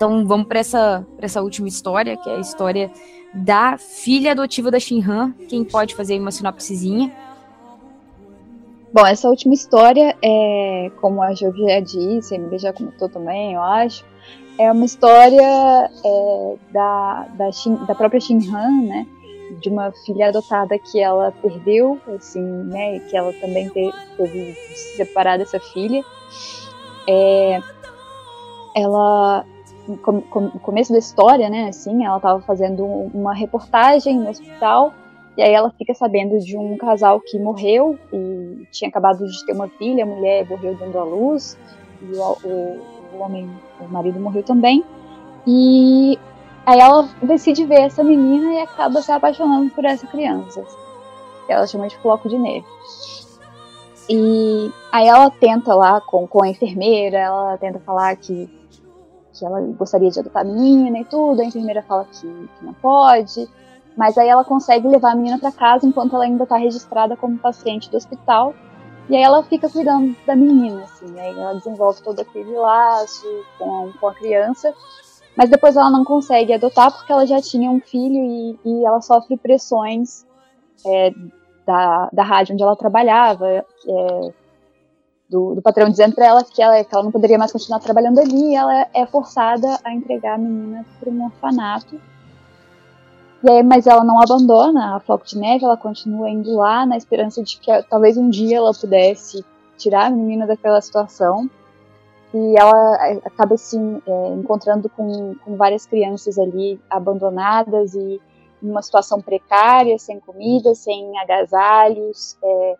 Speaker 1: Então vamos para essa, essa última história, que é a história da filha adotiva da Shinhan. Quem pode fazer uma sinopsezinha?
Speaker 3: Bom, essa última história é, como a Jovi já disse, a Emília já comentou também, eu acho, é uma história é, da, da, Shin, da própria Shinhan, né? De uma filha adotada que ela perdeu, assim, né? E que ela também teve, teve se separar dessa filha. É, ela no começo da história, né, assim, ela estava fazendo uma reportagem no hospital E aí ela fica sabendo de um casal que morreu e tinha acabado de ter uma filha, a mulher morreu dando à luz, e o, o, o homem, o marido morreu também. E aí ela decide ver essa menina e acaba se apaixonando por essa criança. Que ela chama de Floco de Neve. E aí ela tenta lá com, com a enfermeira, ela tenta falar que, que ela gostaria de adotar a menina e tudo, a enfermeira fala que, que não pode. Mas aí ela consegue levar a menina para casa enquanto ela ainda está registrada como paciente do hospital. E aí ela fica cuidando da menina, assim. Aí ela desenvolve todo aquele laço com, com a criança. Mas depois ela não consegue adotar porque ela já tinha um filho e, e ela sofre pressões é, da, da rádio onde ela trabalhava, é, do, do, patrão dizendo para ela que ela, que ela não poderia mais continuar trabalhando ali e ela é forçada a entregar a menina para um orfanato. E aí, mas ela não abandona a Floco de Neve, ela continua indo lá na esperança de que talvez um dia ela pudesse tirar a menina daquela situação. E ela é, acaba se assim, é, encontrando com, com várias crianças ali abandonadas e em uma situação precária, sem comida, sem agasalhos, é,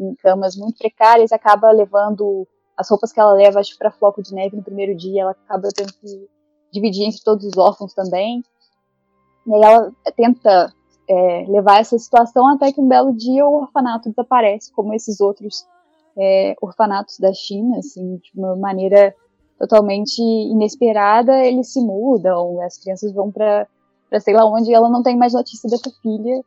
Speaker 3: em, camas muito precárias, acaba levando as roupas que ela leva para Floco de Neve no primeiro dia, ela acaba tendo que dividir entre todos os órfãos também. E aí ela tenta é, levar essa situação até que um belo dia o orfanato desaparece, como esses outros é, orfanatos da China, assim, de uma maneira totalmente inesperada, eles se mudam, as crianças vão para sei lá onde, e ela não tem mais notícia dessa filha.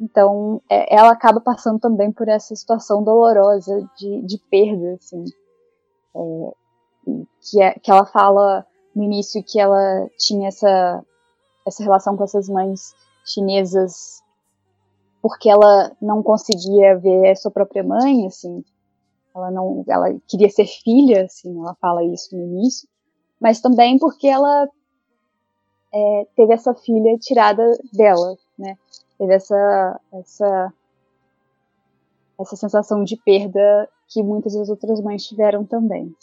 Speaker 3: Então, é, ela acaba passando também por essa situação dolorosa de, de perda, assim, é, que, é, que ela fala no início que ela tinha essa essa relação com essas mães chinesas porque ela não conseguia ver a sua própria mãe, assim, ela não, ela queria ser filha, assim, ela fala isso no início, mas também porque ela é, teve essa filha tirada dela? Teve essa, essa, essa sensação de perda que muitas das outras mães tiveram também.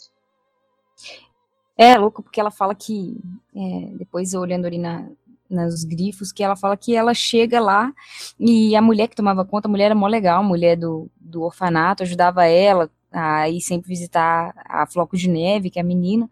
Speaker 1: É louco porque ela fala que é, depois olhando ali na, nos grifos, que ela fala que ela chega lá e a mulher que tomava conta, a mulher era mó legal, a mulher do, do orfanato, ajudava ela a ir sempre visitar a Floco de Neve, que é a menina,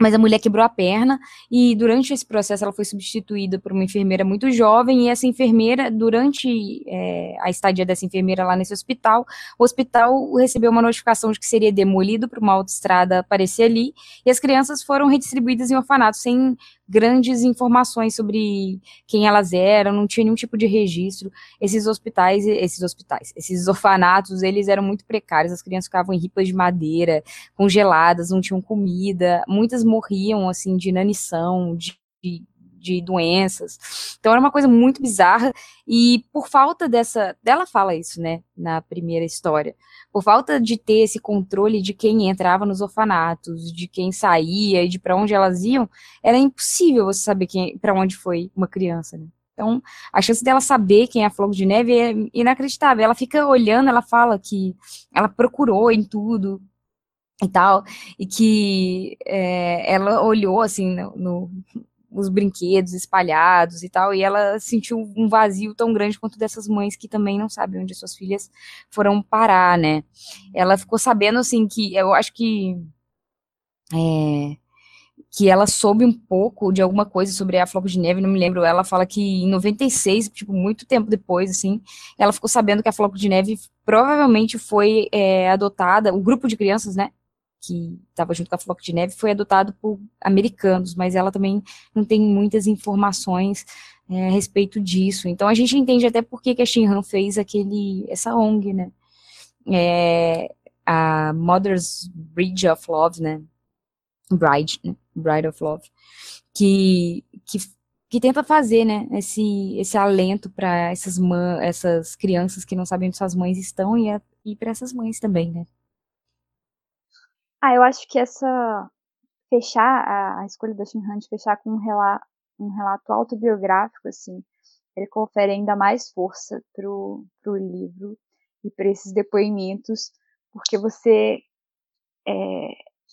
Speaker 1: mas a mulher quebrou a perna e durante esse processo ela foi substituída por uma enfermeira muito jovem e essa enfermeira, durante é, a estadia dessa enfermeira lá nesse hospital, o hospital recebeu uma notificação de que seria demolido para uma autoestrada aparecer ali e as crianças foram redistribuídas em orfanatos sem grandes informações sobre quem elas eram, não tinha nenhum tipo de registro. Esses hospitais, esses hospitais, esses orfanatos, eles eram muito precários, as crianças ficavam em ripas de madeira, congeladas, não tinham comida, muitas morriam, assim, de inanição, de, de de doenças. Então era uma coisa muito bizarra e por falta dessa, dela fala isso, né, na primeira história. Por falta de ter esse controle de quem entrava nos orfanatos, de quem saía e de para onde elas iam, era impossível você saber quem para onde foi uma criança, né? Então, a chance dela saber quem é a Flor de Neve é inacreditável. Ela fica olhando, ela fala que ela procurou em tudo, e tal, e que é, ela olhou assim no, no, os brinquedos espalhados e tal, e ela sentiu um vazio tão grande quanto dessas mães que também não sabem onde suas filhas foram parar, né? Ela ficou sabendo, assim, que eu acho que. É, que ela soube um pouco de alguma coisa sobre a Floco de Neve, não me lembro. Ela fala que em 96, tipo, muito tempo depois, assim, ela ficou sabendo que a Floco de Neve provavelmente foi é, adotada, o grupo de crianças, né? Que estava junto com a Floco de Neve, foi adotado por americanos, mas ela também não tem muitas informações é, a respeito disso. Então a gente entende até por que, que a Shinhan fez aquele, essa ONG, né? É, a Mother's Bridge of Love, né? Bride, né? Bride of Love, que, que, que tenta fazer, né? Esse, esse alento para essas, essas crianças que não sabem onde suas mães estão e, e para essas mães também, né?
Speaker 3: Ah, eu acho que essa fechar a, a escolha da Shin de fechar com um relato, um relato autobiográfico assim, ele confere ainda mais força pro pro livro e para esses depoimentos, porque você é,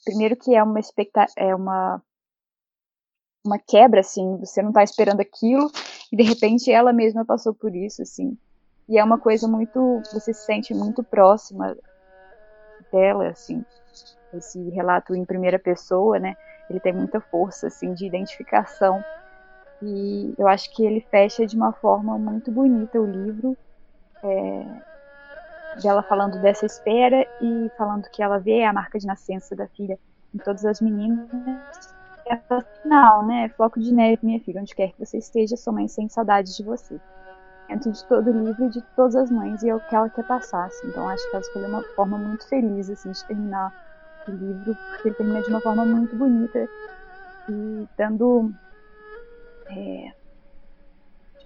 Speaker 3: primeiro que é uma expecta é uma uma quebra assim, você não está esperando aquilo, e de repente ela mesma passou por isso, assim. E é uma coisa muito, você se sente muito próxima dela, assim. Esse relato em primeira pessoa, né? Ele tem muita força, assim, de identificação. E eu acho que ele fecha de uma forma muito bonita o livro. É, dela falando dessa espera e falando que ela vê a marca de nascença da filha em todas as meninas. E ela final, né? Floco de neve, minha filha, onde quer que você esteja, sua mãe sem saudade de você. Dentro de todo o livro de todas as mães e é o que ela quer passar. Assim. Então acho que ela escolheu uma forma muito feliz assim, de terminar livro, porque ele termina de uma forma muito bonita e dando é,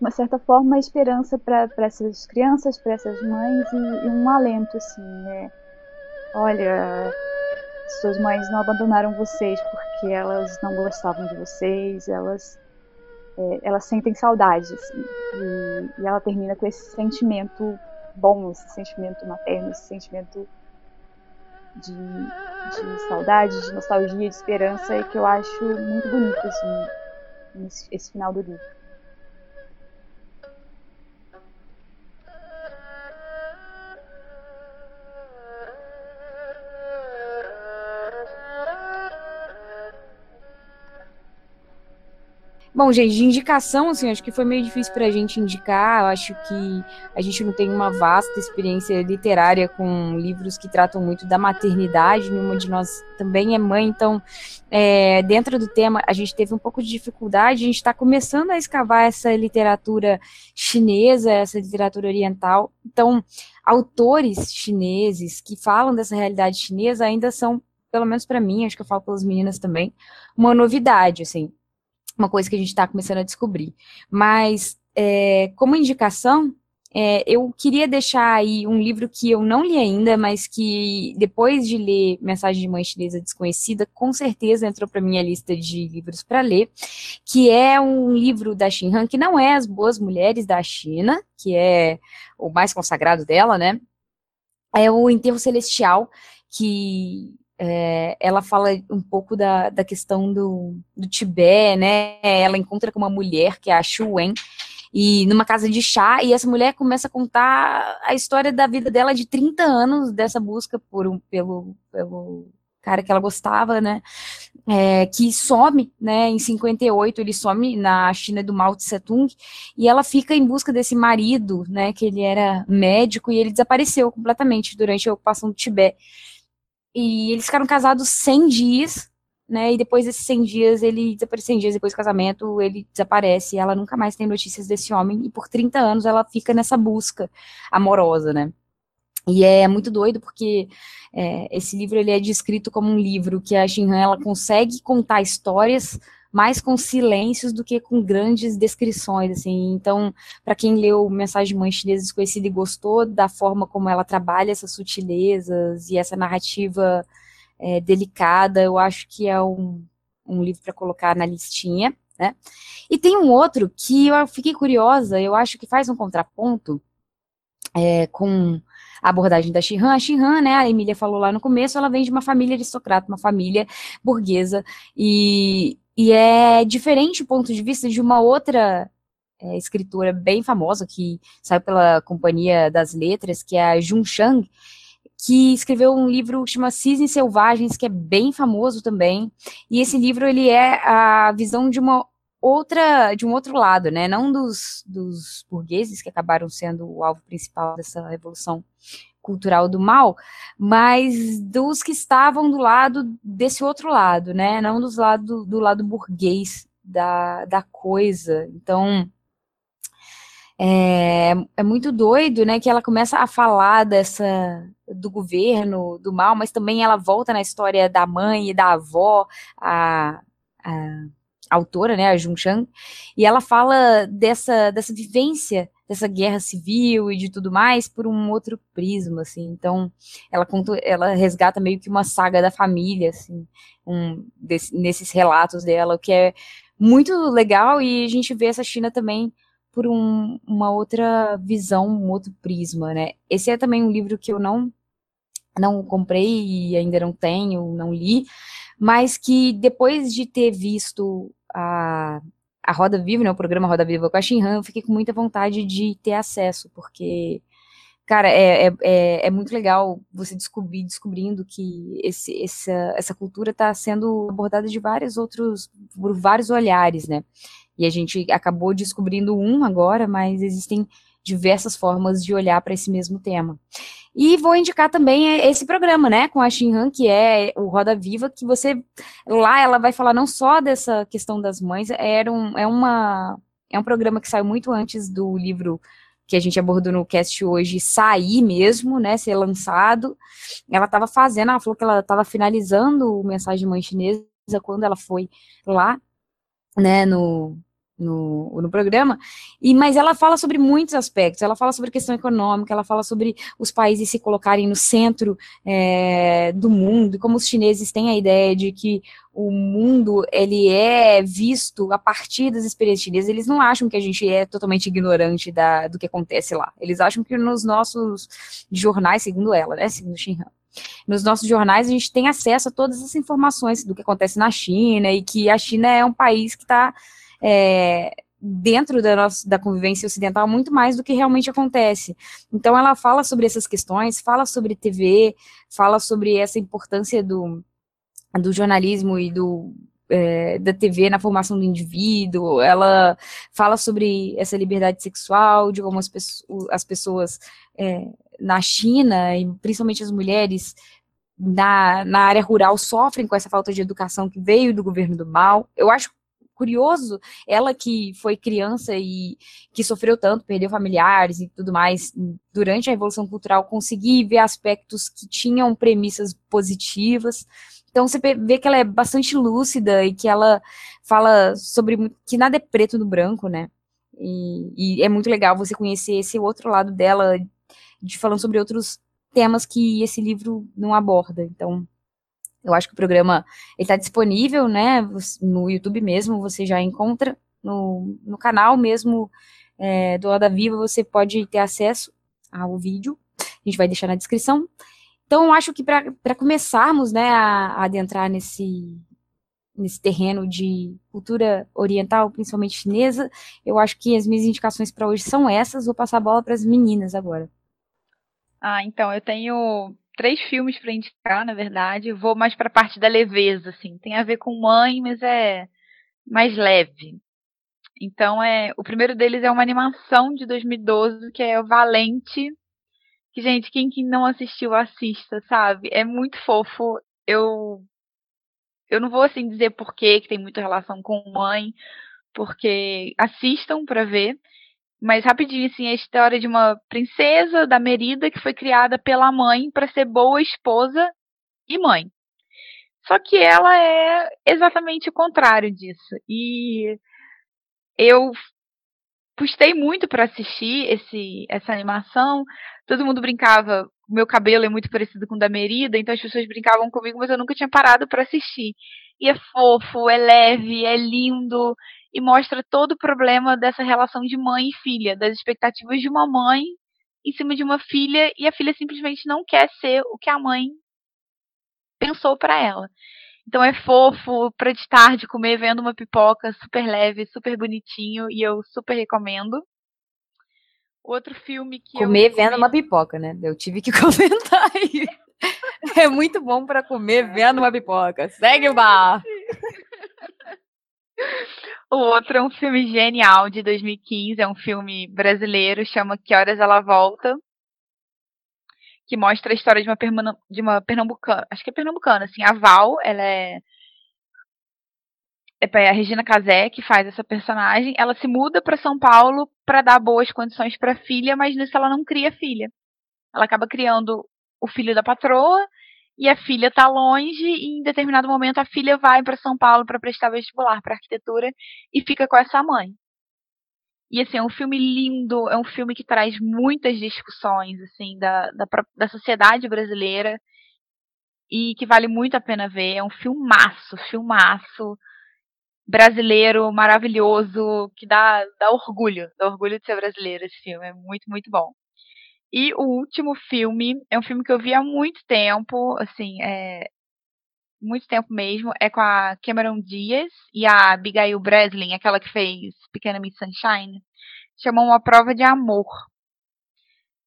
Speaker 3: uma certa forma, esperança para essas crianças, para essas mães e, e, um alento, assim, né? Olha, suas mães não abandonaram vocês porque elas não gostavam de vocês, elas, é, elas sentem saudade, assim, e, e ela termina com esse sentimento bom, esse sentimento materno, esse sentimento de, de saudade, de nostalgia, de esperança, e que eu acho muito bonito, assim, esse final do livro.
Speaker 1: Bom, gente, de indicação, assim, acho que foi meio difícil para a gente indicar. Eu acho que a gente não tem uma vasta experiência literária com livros que tratam muito da maternidade. Nenhuma de nós também é mãe, então, é, dentro do tema, a gente teve um pouco de dificuldade. A gente está começando a escavar essa literatura chinesa, essa literatura oriental. Então, autores chineses que falam dessa realidade chinesa ainda são pelo menos para mim, acho que eu falo pelas meninas também, uma novidade, assim uma coisa que a gente está começando a descobrir. Mas, é, como indicação, é, eu queria deixar aí um livro que eu não li ainda, mas que depois de ler Mensagem de Mãe Chinesa Desconhecida, com certeza entrou para minha lista de livros para ler, que é um livro da Xin Han, que não é As Boas Mulheres da China, que é o mais consagrado dela, né? É o Enterro Celestial, que é, ela fala um pouco da, da questão do, do Tibete, né? Ela encontra com uma mulher, que é a Xu Wen, e numa casa de chá, e essa mulher começa a contar a história da vida dela de 30 anos dessa busca por um, pelo, pelo cara que ela gostava, né? É, que some, né? Em 58 ele some na China do Mao Tse Tung e ela fica em busca desse marido, né? Que ele era médico e ele desapareceu completamente durante a ocupação do Tibete. E eles ficaram casados 100 dias, né? E depois desses 100 dias, ele desaparece 100 dias depois do casamento, ele desaparece. Ela nunca mais tem notícias desse homem. E por 30 anos ela fica nessa busca amorosa, né? E é muito doido porque é, esse livro ele é descrito como um livro que a Shinhan ela consegue contar histórias mais com silêncios do que com grandes descrições, assim. Então, para quem leu Mensagem de Mãe Chinesa Desconhecida e gostou da forma como ela trabalha essas sutilezas e essa narrativa é, delicada, eu acho que é um, um livro para colocar na listinha, né? E tem um outro que eu fiquei curiosa, eu acho que faz um contraponto é, com a abordagem da Shihan. A Shihan, né, a Emília falou lá no começo, ela vem de uma família aristocrata, uma família burguesa, e, e é diferente o ponto de vista de uma outra é, escritora bem famosa, que saiu pela Companhia das Letras, que é a Jun Shang, que escreveu um livro que chama Cisnes Selvagens, que é bem famoso também. E esse livro ele é a visão de uma outra, de um outro lado, né? Não dos, dos burgueses que acabaram sendo o alvo principal dessa revolução cultural do mal, mas dos que estavam do lado desse outro lado, né? Não dos lado, do lado burguês da, da coisa. Então, é, é muito doido, né? Que ela começa a falar dessa do governo, do mal, mas também ela volta na história da mãe e da avó, a, a autora, né, a Jun Chang, e ela fala dessa, dessa vivência dessa guerra civil e de tudo mais por um outro prisma, assim. Então, ela conta, ela resgata meio que uma saga da família, assim, um, desse, nesses relatos dela, o que é muito legal e a gente vê essa China também por um, uma outra visão, um outro prisma, né? Esse é também um livro que eu não não comprei e ainda não tenho, não li, mas que depois de ter visto a a Roda Viva, né, o programa Roda Viva com a Shinhan, eu fiquei com muita vontade de ter acesso, porque, cara, é, é, é, é muito legal você descobrir, descobrindo que esse, essa, essa cultura está sendo abordada de vários outros, por vários olhares, né, e a gente acabou descobrindo um agora, mas existem diversas formas de olhar para esse mesmo tema. E vou indicar também esse programa, né, com a Shinhan, que é o Roda Viva, que você lá ela vai falar não só dessa questão das mães, era um, é uma é um programa que saiu muito antes do livro que a gente abordou no cast hoje sair mesmo, né, ser lançado. Ela estava fazendo, ela falou que ela estava finalizando o Mensagem Mãe Chinesa quando ela foi lá, né, no no, no programa, e mas ela fala sobre muitos aspectos, ela fala sobre questão econômica, ela fala sobre os países se colocarem no centro é, do mundo, como os chineses têm a ideia de que o mundo ele é visto a partir das experiências chinesas, eles não acham que a gente é totalmente ignorante da, do que acontece lá, eles acham que nos nossos jornais, segundo ela, né, segundo Xinhan, nos nossos jornais a gente tem acesso a todas as informações do que acontece na China e que a China é um país que está é, dentro da, nossa, da convivência ocidental muito mais do que realmente acontece. Então ela fala sobre essas questões, fala sobre TV, fala sobre essa importância do, do jornalismo e do, é, da TV na formação do indivíduo, ela fala sobre essa liberdade sexual, de como as, as pessoas é, na China, e principalmente as mulheres, na, na área rural sofrem com essa falta de educação que veio do governo do mal. Eu acho curioso, ela que foi criança e que sofreu tanto, perdeu familiares e tudo mais, durante a Revolução Cultural, conseguir ver aspectos que tinham premissas positivas. Então você vê que ela é bastante lúcida e que ela fala sobre que nada é preto no branco, né? E, e é muito legal você conhecer esse outro lado dela, de falando sobre outros temas que esse livro não aborda. Então, eu acho que o programa está disponível, né? No YouTube mesmo, você já encontra. No, no canal mesmo é, do Roda Viva, você pode ter acesso ao vídeo. A gente vai deixar na descrição. Então, eu acho que para começarmos né, a, a adentrar nesse, nesse terreno de cultura oriental, principalmente chinesa, eu acho que as minhas indicações para hoje são essas. Vou passar a bola para as meninas agora.
Speaker 2: Ah, então, eu tenho três filmes para indicar, na verdade. Vou mais para a parte da leveza, assim. Tem a ver com mãe, mas é mais leve. Então é, o primeiro deles é uma animação de 2012 que é o Valente. Que gente, quem que não assistiu assista, sabe? É muito fofo. Eu eu não vou assim dizer por que tem muita relação com mãe, porque assistam para ver. Mas rapidinho, assim, a história de uma princesa da Merida que foi criada pela mãe para ser boa esposa e mãe. Só que ela é exatamente o contrário disso. E eu custei muito para assistir esse, essa animação. Todo mundo brincava, meu cabelo é muito parecido com o da Merida, então as pessoas brincavam comigo, mas eu nunca tinha parado para assistir. E é fofo, é leve, é lindo e mostra todo o problema dessa relação de mãe e filha, das expectativas de uma mãe em cima de uma filha e a filha simplesmente não quer ser o que a mãe pensou para ela. Então é fofo para de tarde comer vendo uma pipoca super leve, super bonitinho e eu super recomendo. Outro filme que
Speaker 1: comer vendo uma pipoca, né? Eu tive que comentar aí. é muito bom para comer vendo uma pipoca. Segue o bar.
Speaker 2: O outro é um filme genial de 2015, é um filme brasileiro, chama Que Horas Ela Volta, que mostra a história de uma, de uma pernambucana, acho que é pernambucana, assim, a Val, ela é é a Regina Casé que faz essa personagem, ela se muda para São Paulo para dar boas condições para a filha, mas nisso ela não cria filha. Ela acaba criando o filho da patroa e a filha está longe e em determinado momento a filha vai para São Paulo para prestar vestibular para arquitetura e fica com essa mãe. E assim, é um filme lindo, é um filme que traz muitas discussões assim da, da, da sociedade brasileira e que vale muito a pena ver. É um filmaço, filmaço brasileiro maravilhoso que dá, dá orgulho, dá orgulho de ser brasileiro esse filme, é muito, muito bom. E o último filme é um filme que eu vi há muito tempo, assim, é, muito tempo mesmo. É com a Cameron Diaz e a Abigail Breslin, aquela que fez Pequena Miss Sunshine. Chamou Uma Prova de Amor.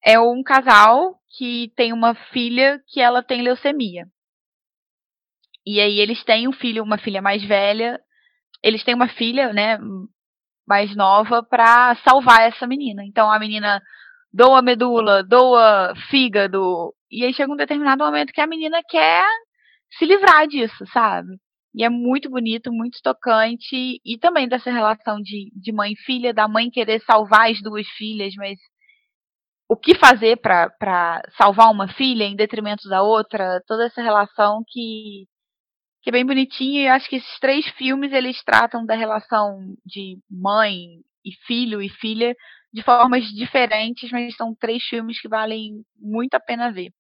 Speaker 2: É um casal que tem uma filha que ela tem leucemia. E aí eles têm um filho, uma filha mais velha. Eles têm uma filha, né, mais nova para salvar essa menina. Então a menina doa medula, doa fígado, e aí chega um determinado momento que a menina quer se livrar disso, sabe? E é muito bonito, muito tocante, e também dessa relação de, de mãe e filha, da mãe querer salvar as duas filhas, mas o que fazer para salvar uma filha em detrimento da outra, toda essa relação que, que é bem bonitinha, e acho que esses três filmes eles tratam da relação de mãe e filho e filha de formas diferentes, mas são três filmes que valem muito a pena ver.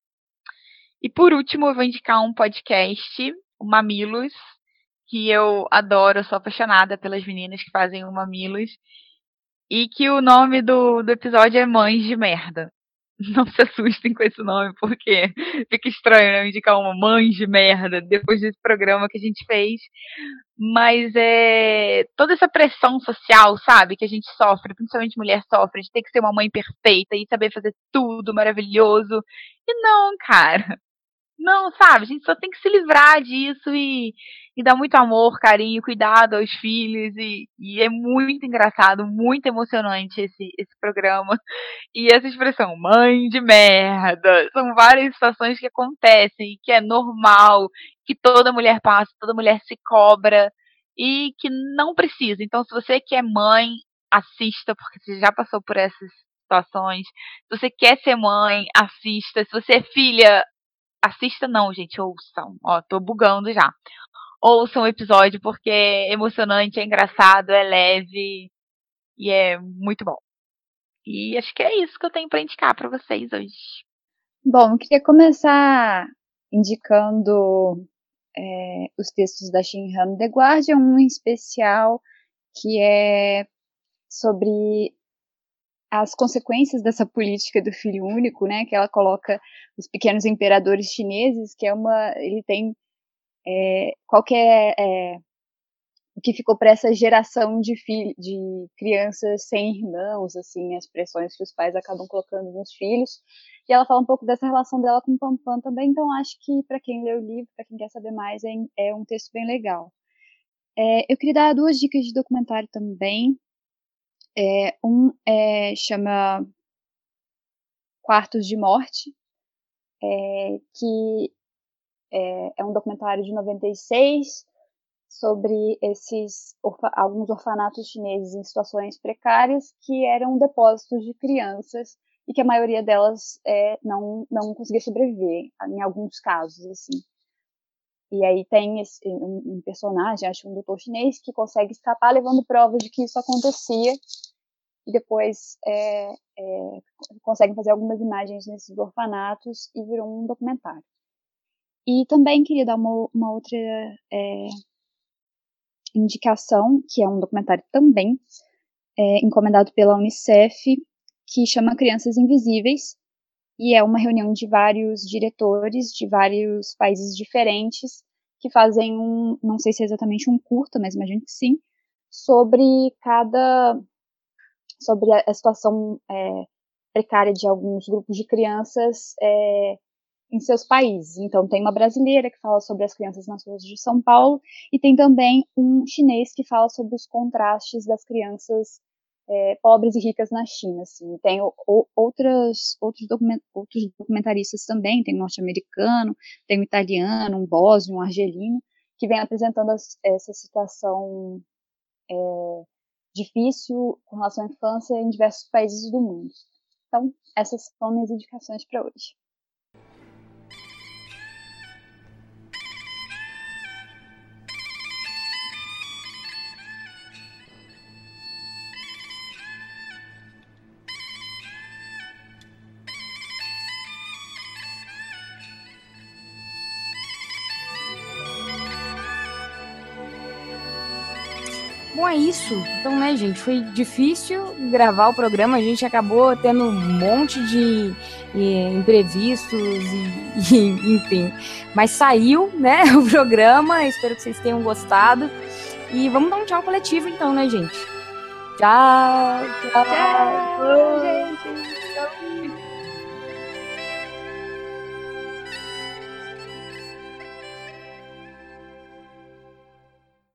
Speaker 2: E por último, eu vou indicar um podcast, o Mamilos, que eu adoro, sou apaixonada pelas meninas que fazem o Mamilos. E que o nome do, do episódio é Mães de Merda. Não se assustem com esse nome, porque fica estranho, né? Indicar uma mãe de merda depois desse programa que a gente fez. Mas é toda essa pressão social, sabe? Que a gente sofre, principalmente mulher sofre, de ter que ser uma mãe perfeita e saber fazer tudo maravilhoso. E não, cara. Não, sabe? A gente só tem que se livrar disso e, e dar muito amor, carinho, cuidado aos filhos. E, e é muito engraçado, muito emocionante esse, esse programa. E essa expressão, mãe de merda, são várias situações que acontecem, que é normal, que toda mulher passa, toda mulher se cobra e que não precisa. Então, se você que é mãe, assista, porque você já passou por essas situações. Se você quer ser mãe, assista. Se você é filha, assista não, gente, ouçam. Ó, tô bugando já. Ouçam o episódio porque é emocionante, é engraçado, é leve e é muito bom. E acho que é isso que eu tenho para indicar para vocês hoje.
Speaker 3: Bom, eu queria começar indicando é, os textos da Shinhan The Guardian, um especial que é sobre as consequências dessa política do filho único, né, que ela coloca os pequenos imperadores chineses, que é uma, ele tem é, qualquer é, o que ficou para essa geração de filho, de crianças sem irmãos, assim, as pressões que os pais acabam colocando nos filhos. E ela fala um pouco dessa relação dela com o Pampam também, então acho que para quem lê o livro, para quem quer saber mais, é, é um texto bem legal. É, eu queria dar duas dicas de documentário também. É, um é, chama Quartos de Morte, é, que é, é, um documentário de 96 sobre esses orfa alguns orfanatos chineses em situações precárias que eram depósitos de crianças e que a maioria delas é, não não conseguia sobreviver em alguns casos assim e aí tem esse, um, um, personagem, acho um doutor chinês, que consegue escapar levando provas de que isso acontecia. E depois é, é, conseguem fazer algumas imagens nesses orfanatos e virou um documentário. E também queria dar uma, uma outra é, indicação, que é um documentário também, é, encomendado pela Unicef, que chama Crianças Invisíveis, e é uma reunião de vários diretores de vários países diferentes que fazem um, não sei se é exatamente um curta, mas imagino que sim, sobre cada, sobre a situação é, precária de alguns grupos de crianças é, em seus países. Então, tem uma brasileira que fala sobre as crianças nas ruas de São Paulo, e tem também um chinês que fala sobre os contrastes das crianças é, pobres e ricas na China. Assim. Tem o, outras, outros, document, outros documentaristas também, tem um norte-americano, tem um italiano, um bósnio, um argelino, que vem apresentando as, essa situação é, difícil com relação à infância em diversos países do mundo. Então, essas são minhas indicações para hoje.
Speaker 1: Isso. Então, né, gente, foi difícil gravar o programa. A gente acabou tendo um monte de imprevistos e, e, enfim. Mas saiu, né, o programa. Espero que vocês tenham gostado. E vamos dar um tchau coletivo, então, né, gente? Tchau! Tchau! tchau.